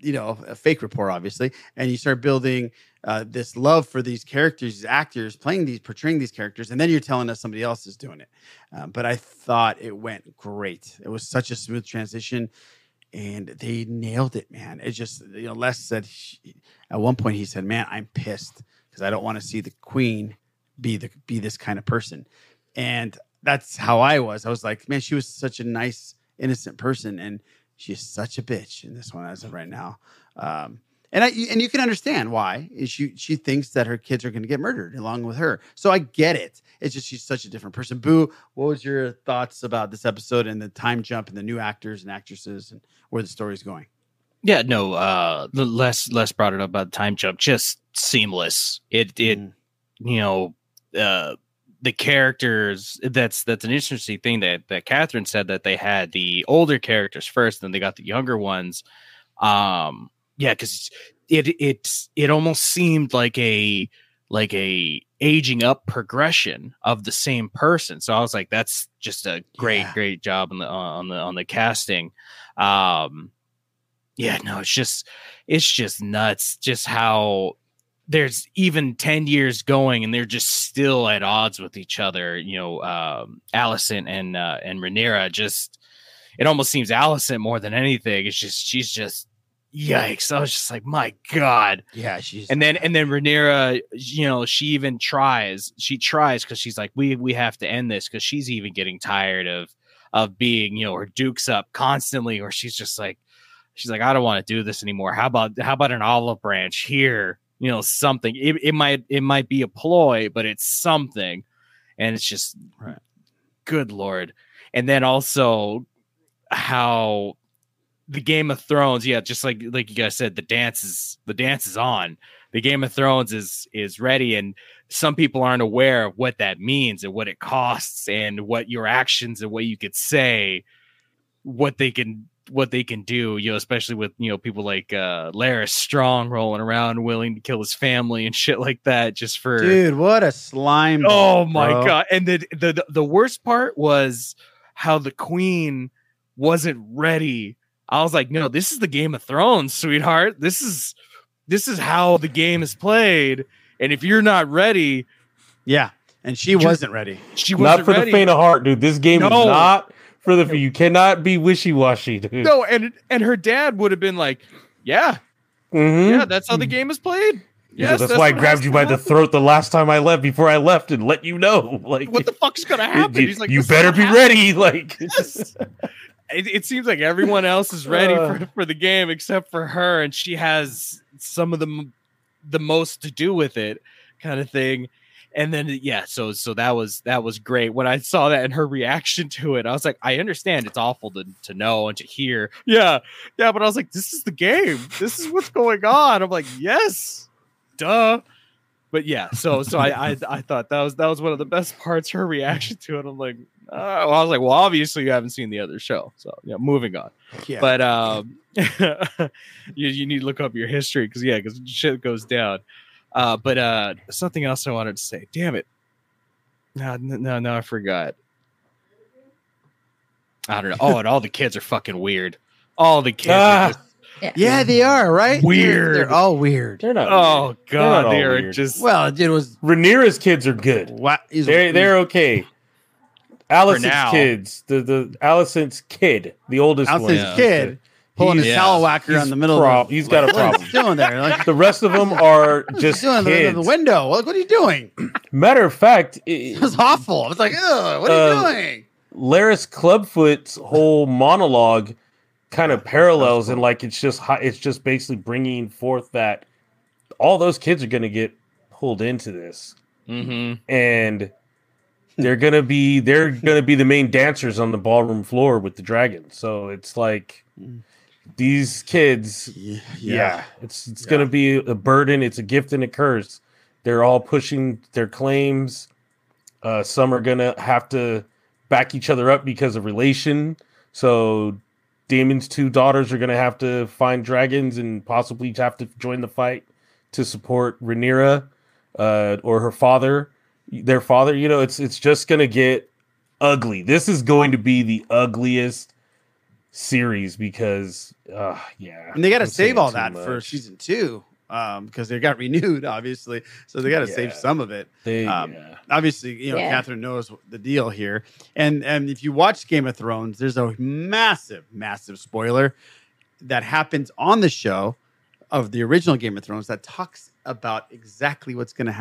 you know a fake rapport obviously and you start building uh, this love for these characters these actors playing these portraying these characters and then you're telling us somebody else is doing it. Um, but i thought it went great. It was such a smooth transition and they nailed it man. It just you know les said at one point he said man i'm pissed because i don't want to see the queen be the be this kind of person. And that's how i was. I was like man she was such a nice innocent person and she's such a bitch in this one as of right now. Um and I and you can understand why she she thinks that her kids are going to get murdered along with her. So I get it. It's just she's such a different person. Boo, what was your thoughts about this episode and the time jump and the new actors and actresses and where the story's going? Yeah, no, uh less less brought it up about time jump, just seamless. It it you know, uh the characters that's that's an interesting thing that that Catherine said that they had the older characters first, then they got the younger ones. Um yeah, because it it it almost seemed like a like a aging up progression of the same person. So I was like, that's just a great, great job on the on the on the casting. Um yeah, no, it's just it's just nuts just how there's even 10 years going and they're just still at odds with each other you know um Alicent and uh and Rhaenyra just it almost seems Alicent more than anything it's just she's just yikes i was just like my god Yeah, she's and then and then Rhaenyra, you know, she even tries. She tries because she's like, we we have to end this because she's even getting tired of of being, you know, her dukes up constantly, or she's just like, she's like, I don't want to do this anymore. How about how about an olive branch here? You know, something. It, it might it might be a ploy, but it's something, and it's just right. good lord. And then also how the Game of Thrones, yeah, just like like you guys said, the dance is the dance is on. The Game of Thrones is is ready, and some people aren't aware of what that means and what it costs and what your actions and what you could say, what they can what they can do. You know, especially with you know people like uh Larys Strong rolling around, willing to kill his family and shit like that, just for Dude, what a slime. Oh my bro. god! And the, the the the worst part was how the queen wasn't ready. I was like, no, this is the Game of Thrones, sweetheart. This is this is how the game is played. And if you're not ready, yeah, and she wasn't ready. She not wasn't for ready. the faint of heart, dude. This game is not for the. You cannot be wishy washy, dude. No, and and her dad would have been like, yeah, Mhm. yeah, that's how the game is played. Yeah, Yes, that's, why I grabbed you by the throat the last time I left before I left and let you know. Like What the fuck's gonna happen? You, He's like, you better be happened." ready. Like it, it seems like everyone else is ready Uh. for, for the game except for her and she has some of the the most to do with it kind of thing. And then yeah so so that was that was great. When i saw that and her reaction to it i was like i understand it's awful to, to know and to hear. Yeah yeah but i was like this is the game. This is what's going on. I'm like yes duh. But yeah so so i i, I thought that was that was one of the best parts her reaction to it. I'm like Uh, well, I was like, well, obviously you haven't seen the other show, so yeah, moving on. Yeah. But um, you you need to look up your history because yeah, because shit goes down. Uh, but uh, something else I wanted to say. Damn it! No, no, no, I forgot. I don't know. Oh, and all the kids are fucking weird. All the kids. Ah. Are just, Yeah, they are right. They're- Weird. They're, all weird. They're not. oh weird. god, They're not they are weird. just. Well, it was Rhaenyra's kids are good. what is They're they're okay. Alicent's kids, the the Alicent's kid, the oldest Alicent's one, kid pulling He's- a Yeah. towel whacker he's on the middle. prob- of he's got a Like, problem. What's he doing there? Like, The rest of them are just doing in the, kids. the window? Like, what are you doing? Matter of fact, It it, was awful. I was like, ugh, what are you Uh, doing? Larys Clubfoot's whole monologue kind of parallels and like it's just it's just basically bringing forth that all those kids are going to get pulled into this Mhm. and they're going to be they're to be the main dancers on the ballroom floor with the dragon so it's like these kids yeah, it's it's going to be a burden it's a gift and a curse. They're all pushing their claims. Uh, some are going to have to back each other up because of relation. So Daemon's two daughters are going to have to find dragons and possibly have to join the fight to support Rhaenyra uh, or her father, their father. You know, it's it's just going to get ugly. This is going to be the ugliest series because, uh, yeah, And they got to I'm save all too that for season two um, because they got renewed, obviously. So they got to save some of it. They, Um, yeah. Obviously, you know, Yeah. Catherine knows the deal here. And and if you watch Game of Thrones, there's a massive, massive spoiler that happens on the show of the original Game of Thrones that talks about exactly what's going to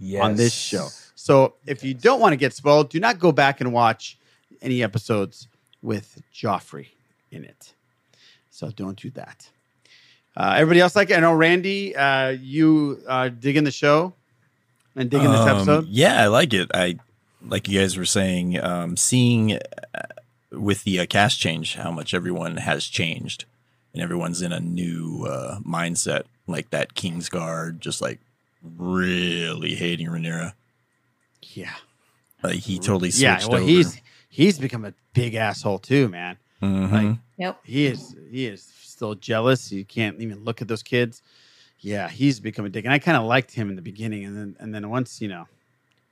happen on this show. So if you don't want to get spoiled, do not go back and watch any episodes with Joffrey in it. So don't do that. Uh, everybody else like it? I know Randy, uh, you uh, digging the show and digging this Um, episode. Yeah, I like it. I like you guys were saying, um, seeing uh, with the uh, cast change how much everyone has changed, and everyone's in a new uh, mindset. Like that Kingsguard, just like really hating Rhaenyra. Yeah, Like he totally switched yeah. Well, over. he's he's become a big asshole too, man. Mhm. Like Yep. he is he is still jealous. You can't even look at those kids. Yeah, he's become a dick, and I kind of liked him in the beginning, and then and then once you know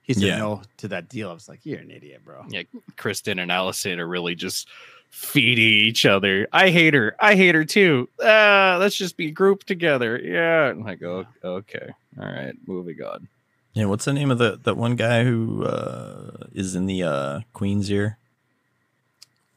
he said Yeah. no to that deal, I was like, you're an idiot, bro. Yeah, Criston and Alicent are really just feeding each other. I hate her. I hate her too. Uh, let's just be grouped together. Yeah. I'm like, oh, okay. All right. Moving on. yeah, what's the name of the that one guy who uh, is in the uh, Queen's ear?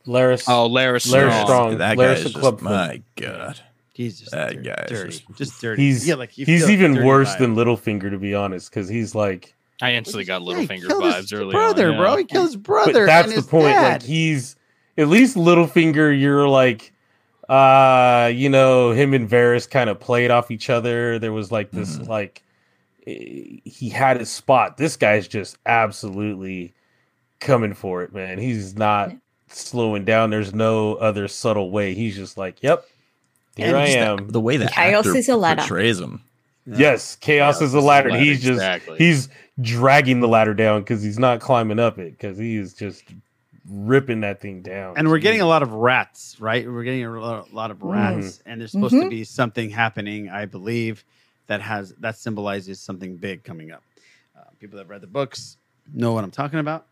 Larys. Oh, Larys Larys Strong. Strong. That guy is the just, Clubfoot. my God. He's just That dir- guy is dirty, just- just, dirty. He's yeah, like he's even dirty worse vibe. than Littlefinger, to be honest, because he's like I instantly got Yeah, he Littlefinger killed vibes earlier. brother, on. bro. He killed his but brother. that's and the his point. Dad. Like he's at least Littlefinger. You're like, uh, you know, him and Varys kind of played off each other. There was like this, Mm-hmm. like eh, he had his spot. This guy's just absolutely coming for it, man. He's not slowing down. There's no other subtle way. He's just like, yep, here And I just the- am. The, way that Chaos actor is a ladder. portrays him. Yes, chaos Yeah, is a it's a ladder. ladder, He's just exactly. he's dragging the ladder down because he's not climbing up it because he is just ripping that thing down. and we're getting a lot of rats, right? We're getting a lot of rats, Mm-hmm. and there's supposed to Mhm. be something happening, I believe, that has that symbolizes something big coming up. Uh, people that read the books know what I'm talking about.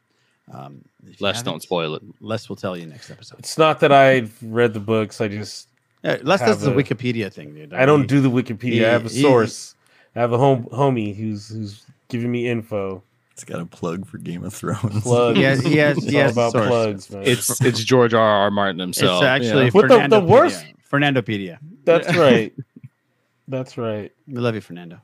Um, Les, don't spoil it. Les will tell you next episode. It's not that I've read the books. I just Uh, Les have does the Wikipedia thing, dude. I don't He- do the Wikipedia. I have a he- he- source. I have a home homie who's who's giving me info. It's got a plug for Game of Thrones. Plugs. yes, yes, he It's he all about source. plugs, man. It's it's George R. R. Martin It's himself. actually yeah. What the- the Fernando worst- Fernandopedia. That's right. That's right. We love you, Fernando.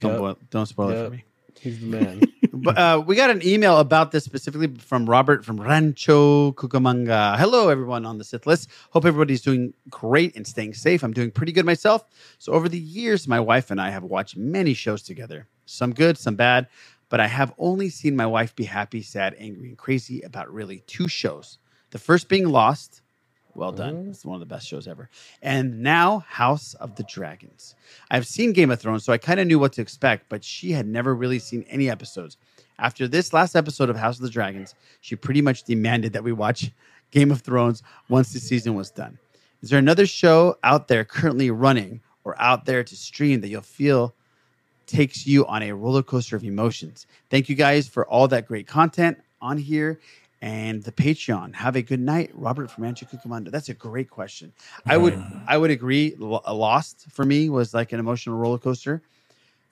Don't Yep. boil, don't spoil it for me. He's the man. But uh, we got an email about this specifically from Robert from Rancho Cucamonga. Hello, everyone on the Sith list. Hope everybody's doing great and staying safe. I'm doing pretty good myself. So, over the years, my wife and I have watched many shows together, some good, some bad. But I have only seen my wife be happy, sad, angry, and crazy about really two shows. The first being Lost. Well done. Mm-hmm. It's one of the best shows ever. And now House of the Dragons. I've seen Game of Thrones, so I kind of knew what to expect, but she had never really seen any episodes. After this last episode of House of the Dragons, she pretty much demanded that we watch Game of Thrones once the season was done. Is there another show out there currently running or out there to stream that you'll feel takes you on a roller coaster of emotions? Thank you guys for all that great content on here and the Patreon. Have a good night, Robert from Rancho Cucamonga. That's a great question. I would I would agree. Lost for me was like an emotional roller coaster,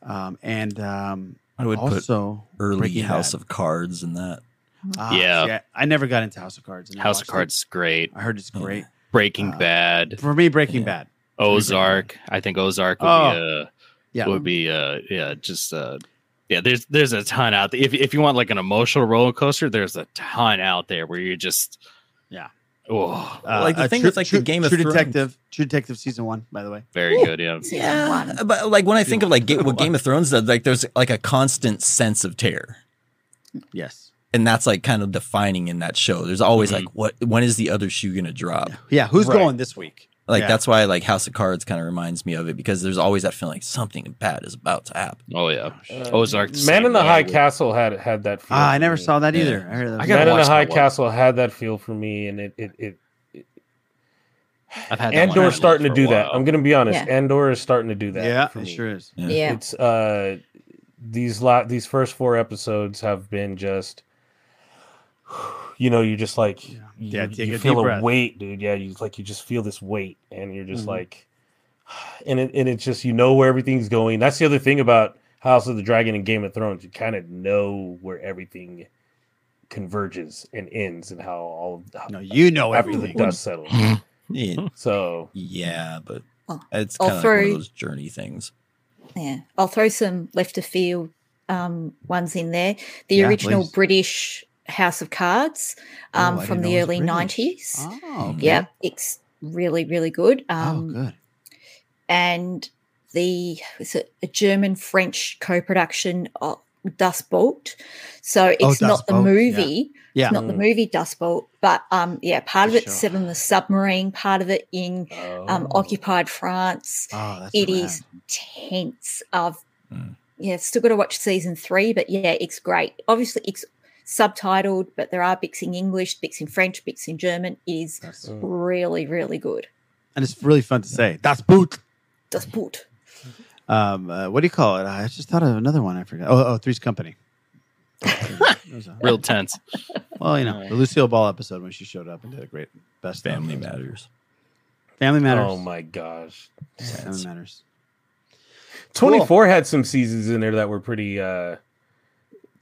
um, and um, I would also put early House Bad. of Cards in that. Ah, Yeah. see, I, I never got into House of Cards. and House of watched it. Cards is great. I heard it's great. Breaking Bad. For me, Breaking Bad. Ozark. I think Ozark would Oh. be uh Yeah. would be uh yeah, just uh yeah, there's there's a ton out there. If if you want like an emotional roller coaster, there's a ton out there where you're just Yeah. oh Like the uh, thing True- with, like, the True- Game of True Thrones- Detective, True Detective season one, by the way. very good, yeah. Yeah, but like when I think of like Ga- what Game of Thrones does, like there's like a constant sense of terror, Yes. and that's like kind of defining in that show. There's always like, what when is the other shoe gonna drop? Yeah, who's Right. going this week? Like Yeah. that's why like House of Cards kind of reminds me of it because there's always that feeling like something bad is about to happen. Oh yeah. Uh, Ozark. Man in the same High. Castle had had that. Feel Ah, I never me. saw that Yeah. either. I heard that I Man in the High that one. Castle had that feel for me, and it it it. it I've had that one Andor's starting to do that. I'm going to be honest. Yeah. Andor is starting to do that. yeah, for it me. sure is. Yeah. It's uh these la- these first four episodes have been just you know, you just like you, Yeah, take you a feel a breath. weight, dude. Yeah, you like you just feel this weight and you're just Mhm. like and it and it's just you know where everything's going. That's the other thing about House of the Dragon and Game of Thrones. You kind of know where everything converges and ends and how all No, you know after everything. the dust settles. Yeah, so yeah, but it's I'll kind of like one throw- of those journey things. Yeah, I'll throw some left of field um, ones in there. The Yeah, original please. British House of Cards um, Oh, from the know it was early nineties. Oh, okay. Yeah, it's really really good. Oh, Um, good. and the is it a German French co-production of Das Boot. So Oh, it's not Dust the Bolt, movie. Yeah. It's not the Mm. movie Das Boot, but um, yeah, part of For it's sure. set on the submarine, part of it in um, Oh. occupied France. Oh, It rad. is tense. I've Mm. yeah, still got to watch season three, but yeah, it's great. Obviously, it's subtitled, but there are bits in English, bits in French, bits in German. It is That's- really, really good. and it's really fun to say. That's boot. Das Boot. Um, uh, what do you call it? I just thought of another one. I forgot. Oh, oh Three's Company. Real tense. Well, you know, the Lucille Ball episode when she showed up and did a great best stuff. Family matters. Family matters. Oh my gosh. Family matters. 24 had some seasons in there that were pretty uh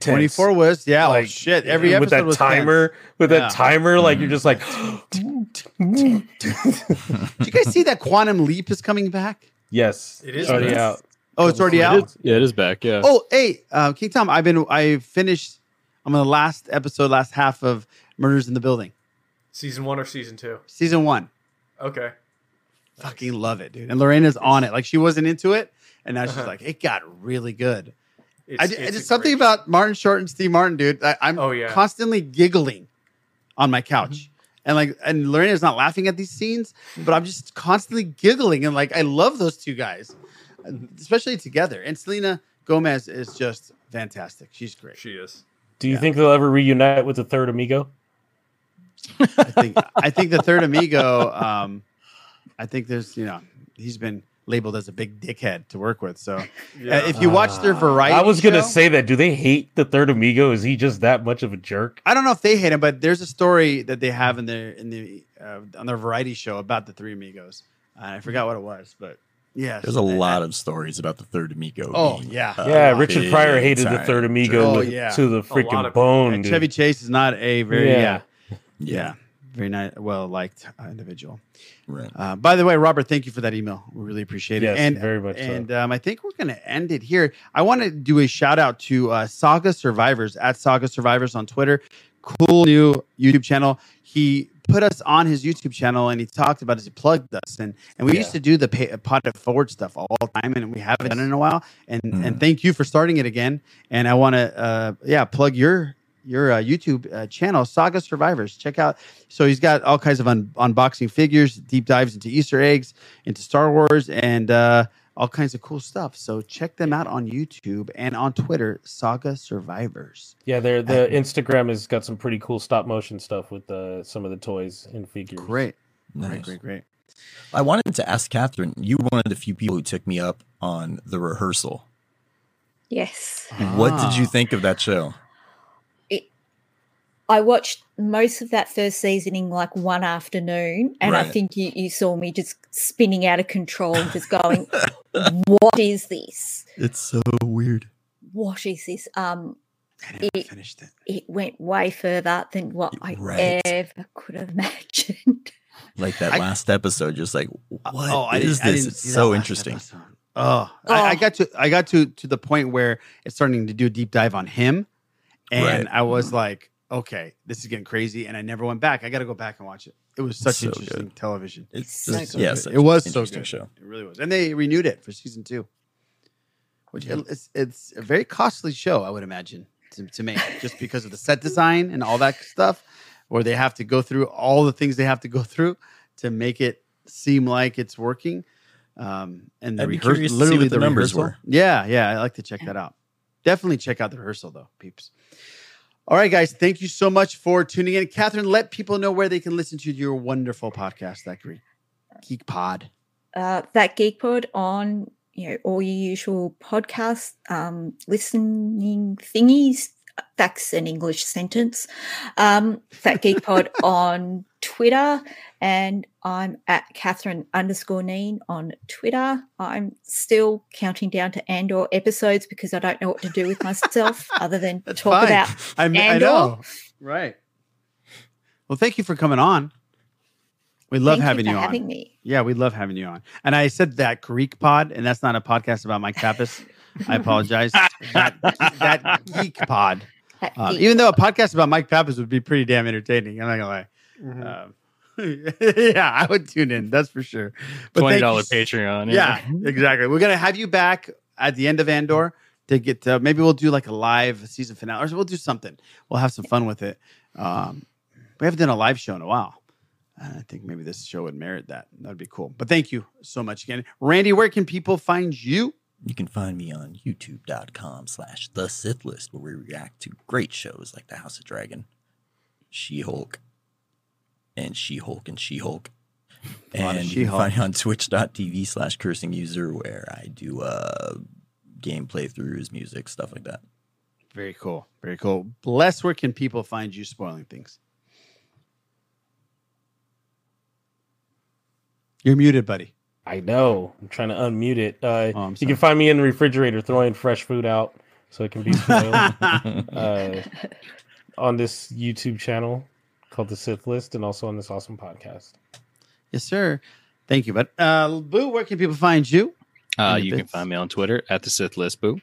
tense. Twenty four was yeah. Like, oh shit! Every episode with episode that was timer, tense. with Yeah. that timer, like you're just like Did you guys see that Quantum Leap is coming back? yes, It is already nice. out. Oh, it's already out. is- yeah, it is back. Yeah. Oh, hey, uh, King Tom, I've been I finished. I'm on the last episode, last half of Murders in the Building, Season one or season two? season one. Okay. Fucking love it, dude. And Lorena's on it. Like she wasn't into it, and now she's Uh-huh. like, it got really good. It's, I, it's it's something great- about Martin Short and Steve Martin, dude. I, I'm Oh, yeah. constantly giggling on my couch. Mm-hmm. And like, and Lorena's not laughing at these scenes, but I'm just constantly giggling. And like, I love those two guys, especially together. And Selena Gomez is just fantastic. She's great. She is. Do you Yeah. think they'll ever reunite with the third amigo? I think, I think the third amigo, um, I think there's, you know, he's been labeled as a big dickhead to work with. So uh, if you watch their variety, I was gonna say that. Do they hate the third amigo? Is he just that much of a jerk? I don't know if they hate him, but there's a story that they have in their in the uh, on their variety show about the three amigos. Uh, I forgot what it was, but yeah, There's a lot of stories about the third amigo. Oh, being, yeah. uh, yeah, Richard Pryor hated the third amigo Oh, with- yeah. to the freaking bone. And. Chevy Chase is not a very yeah Yeah. yeah, very nice, well liked uh, individual. Right. Uh, by the way, Robert, thank you for that email. We really appreciate it. Yes, and very much so. And um, I think we're going to end it here. I want to do a shout out to uh, Saga Survivors at Saga Survivors on Twitter. Cool new YouTube channel. He put us on his YouTube channel and he talked about us. He plugged us and and we Yeah. used to do the pay, pot it forward stuff all the time and we haven't done it in a while. And Mm-hmm. and thank you for starting it again. And I want to uh, yeah plug your your uh, YouTube uh, channel, Saga Survivors. Check out. So he's got all kinds of un- unboxing figures, deep dives into Easter eggs, into Star Wars, and uh, all kinds of cool stuff. So check them out on YouTube and on Twitter, Saga Survivors. Yeah, they're, the Instagram has got some pretty cool stop motion stuff with uh, some of the toys and figures. Great. Nice. Great, great, great. I wanted to ask Catherine. You were one of the few people who took me up on the rehearsal. Yes. What did Ah. you think of that show? I watched most of that first season in like one afternoon, and I think you, you saw me just spinning out of control, just going, "What is this? It's so weird. What is this?" Um, it, finished it. It went way further than what I Right. ever could have imagined. Like that I- last episode, just like what is oh, I didn't- I this? didn't It's so last interesting. Oh, I, I got to I got to to the point where it's starting to do a deep dive on him, and Right. I was like, okay, this is getting crazy, and I never went back. I got to go back and watch it. It was such So interesting good. television. It's So just, good. yeah, good. it was an so good. show. It really was, and they renewed it for season two, which it's it's a very costly show, I would imagine, to, to make just because of the set design and all that stuff, where they have to go through all the things they have to go through to make it seem like it's working. Um, and the I'd rehearsal, curious see literally what the the numbers rehearsal. were. Yeah, yeah, I like to check that out. Definitely check out the rehearsal though, peeps. All right, guys, thank you so much for tuning in. Catherine, let people know where they can listen to your wonderful podcast, that Geek, Geek Pod. uh, that Geek Pod on you know all your usual podcast um, listening thingies. That's an English sentence. Um, that Geek Pod on Twitter, and I'm at Catherine underscore Kneen on Twitter. I'm still counting down to Andor episodes because I don't know what to do with myself other than That's talk fine. about I, mean, I Andor. know. Right. Well, thank you for coming on. We love Thank having you you, on. having me. Yeah, we love having you on. And I said that Greek pod, and that's not a podcast about Mike Pappas. I apologize. that, that geek pod. That Um, even though a podcast about Mike Pappas would be pretty damn entertaining. I'm not gonna lie. Mm-hmm. Um, yeah, I would tune in. That's for sure. But Twenty thank you dollar s- Patreon. Yeah, exactly. We're gonna have you back at the end of Andor to get. To, maybe we'll do like a live season finale, or we'll do something. We'll have some fun with it. Um, we haven't done a live show in a while. I think maybe this show would merit that. That'd be cool. But thank you so much again, Randy. Where can people find you? You can find me on youtube.com slash the Sith List, where we react to great shows like The House of Dragon, She Hulk, and She Hulk and She Hulk. A lot of And you can find me on twitch.tv slash cursing user, where I do uh, game playthroughs, music, stuff like that. Very cool. Very cool. Bless. Where can people find you spoiling things? You're muted, buddy. I know. I'm trying to unmute it. Uh, Oh, you can find me in the refrigerator throwing fresh food out so it can be spoiled uh, on this YouTube channel called The Sith List and also on this awesome podcast. Yes, sir. Thank you, But Uh, Boo, where can people find you? Uh, In the you can find me on Twitter at the Sith List Boo.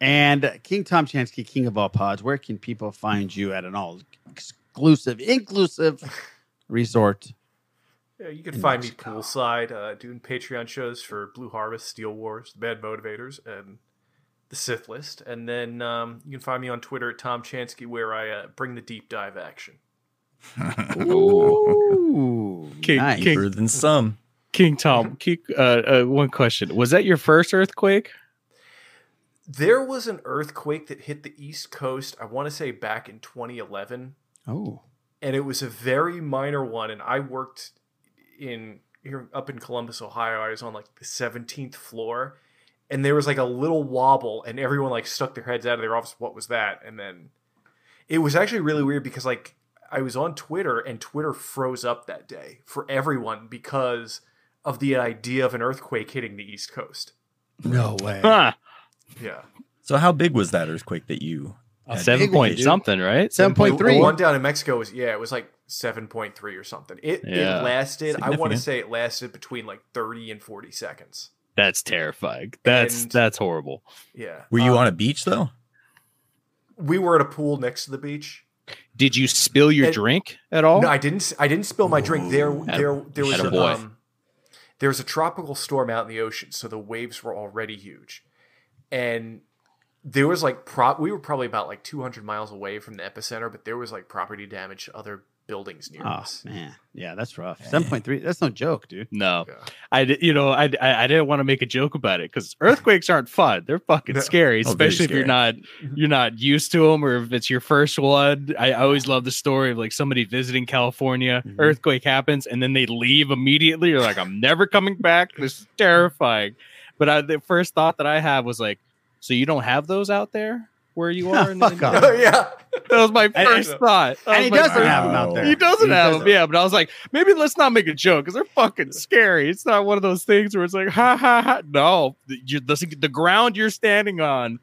And King Tom Chansky, King of all pods, where can people find you at an all exclusive, inclusive resort? Yeah, you can in find me poolside uh, doing Patreon shows for Blue Harvest, Steel Wars, The Bad Motivators, and The Sith List. And then um, you can find me on Twitter at Tom Chansky, where I uh, bring the deep dive action. Ooh, King, nice. King, than some. King Tom, King, uh, uh, one question: Was that your first earthquake? There was an earthquake that hit the East Coast, I want to say back in 2011. Oh, and it was a very minor one. And I worked in here up in Columbus, Ohio. I was on like the 17th floor, and there was like a little wobble, and everyone like stuck their heads out of their office. What was that? And then it was actually really weird because like I was on Twitter, and Twitter froze up that day for everyone because of the idea of an earthquake hitting the East Coast. no way. Huh. Yeah. So, how big was that earthquake that you? had Seven point do? something, right? Seven point The one down in Mexico was yeah, it was like seven point three or something. It Yeah. it lasted. I want to say it lasted between like thirty and forty seconds. That's terrifying. That's And- that's horrible. Yeah. Were you Um, on a beach though? We were at a pool next to the beach. Did you spill your And- drink at all? No, I didn't. I didn't spill my drink. There, Atta- there, there was a, um, there was a tropical storm out in the ocean, so the waves were already huge, and there was like prop. We were probably about like 200 miles away from the epicenter, but there was like property damage to other buildings near Oh us. man, yeah, that's rough. Seven point three. That's no joke, dude. No, I di- you know I I, I didn't want to make a joke about it because earthquakes aren't fun. They're fucking scary, Oh, very especially if you're not you're not used to them or if it's your first one. I always love the story of like somebody visiting California, Mm-hmm. earthquake happens, and then they leave immediately. You're like, I'm never coming back. This is terrifying. But I, the first thought that I had was like, so you don't have those out there where you oh, are? in, Fuck in- off. Oh yeah. That was my And- first thought. That and he doesn't first- have 'em out there. He doesn't He have doesn't. them. Yeah, but I was like, maybe let's not make a joke because they're fucking scary. It's not one of those things where it's like, ha ha ha. No, the, you, the, the ground you're standing on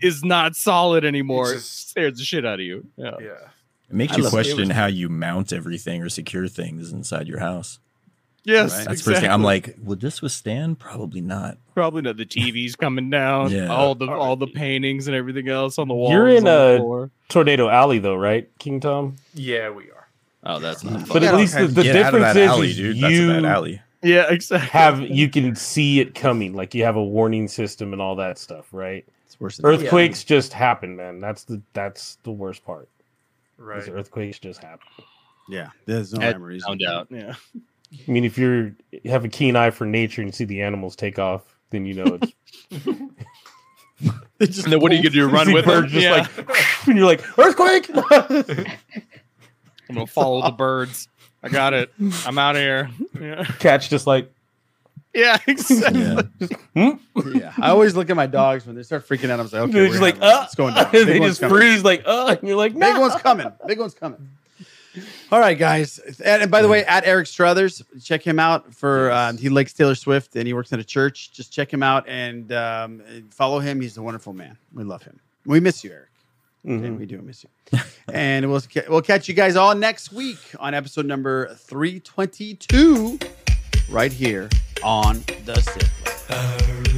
is not solid anymore. It scares the shit out of you. Yeah. Yeah. It makes I you love it. It question was- how you mount everything or secure things inside your house. Yes, That's the first thing. I'm like, would this withstand? Probably not. Probably not. The TV's coming down. Yeah. All the all the paintings and everything else on the wall. You're in a tornado alley, though, right, King Tom? Yeah, we are. Oh, that's not. But at least the, the Get out difference that is, alley, is dude. you That's a bad alley. Yeah, exactly. have you can see it coming, like you have a warning system and all that stuff, right? It's worse than Earthquakes just happen, man. That's the that's the worst part. Right. Earthquakes just happen. Yeah, there's no Had rhyme or reason. found out. Yeah. I mean, if you're you have a keen eye for nature and see the animals take off, then you know it's. And then what are you gonna do? Run with them? birds just Yeah. like, and you're like earthquake. I'm gonna follow the birds. I got it. I'm out of here. Yeah. Catch just like Yeah, exactly. Yeah, I always look at my dogs when they start freaking out. I'm like, okay, they're just like, having- uh, it's going down. they Big one's just coming. freeze like, uh, and you're like, Big one's coming. Big one's coming. All right, guys. And, and by the way, at Eric Strothers, check him out for um, he likes Taylor Swift and he works at a church. Just check him out and um, follow him. He's a wonderful man. We love him. We miss you, Eric. Okay, Mhm. we do miss you. and we'll we'll catch you guys all next week on episode number three twenty two, right here on the Sith.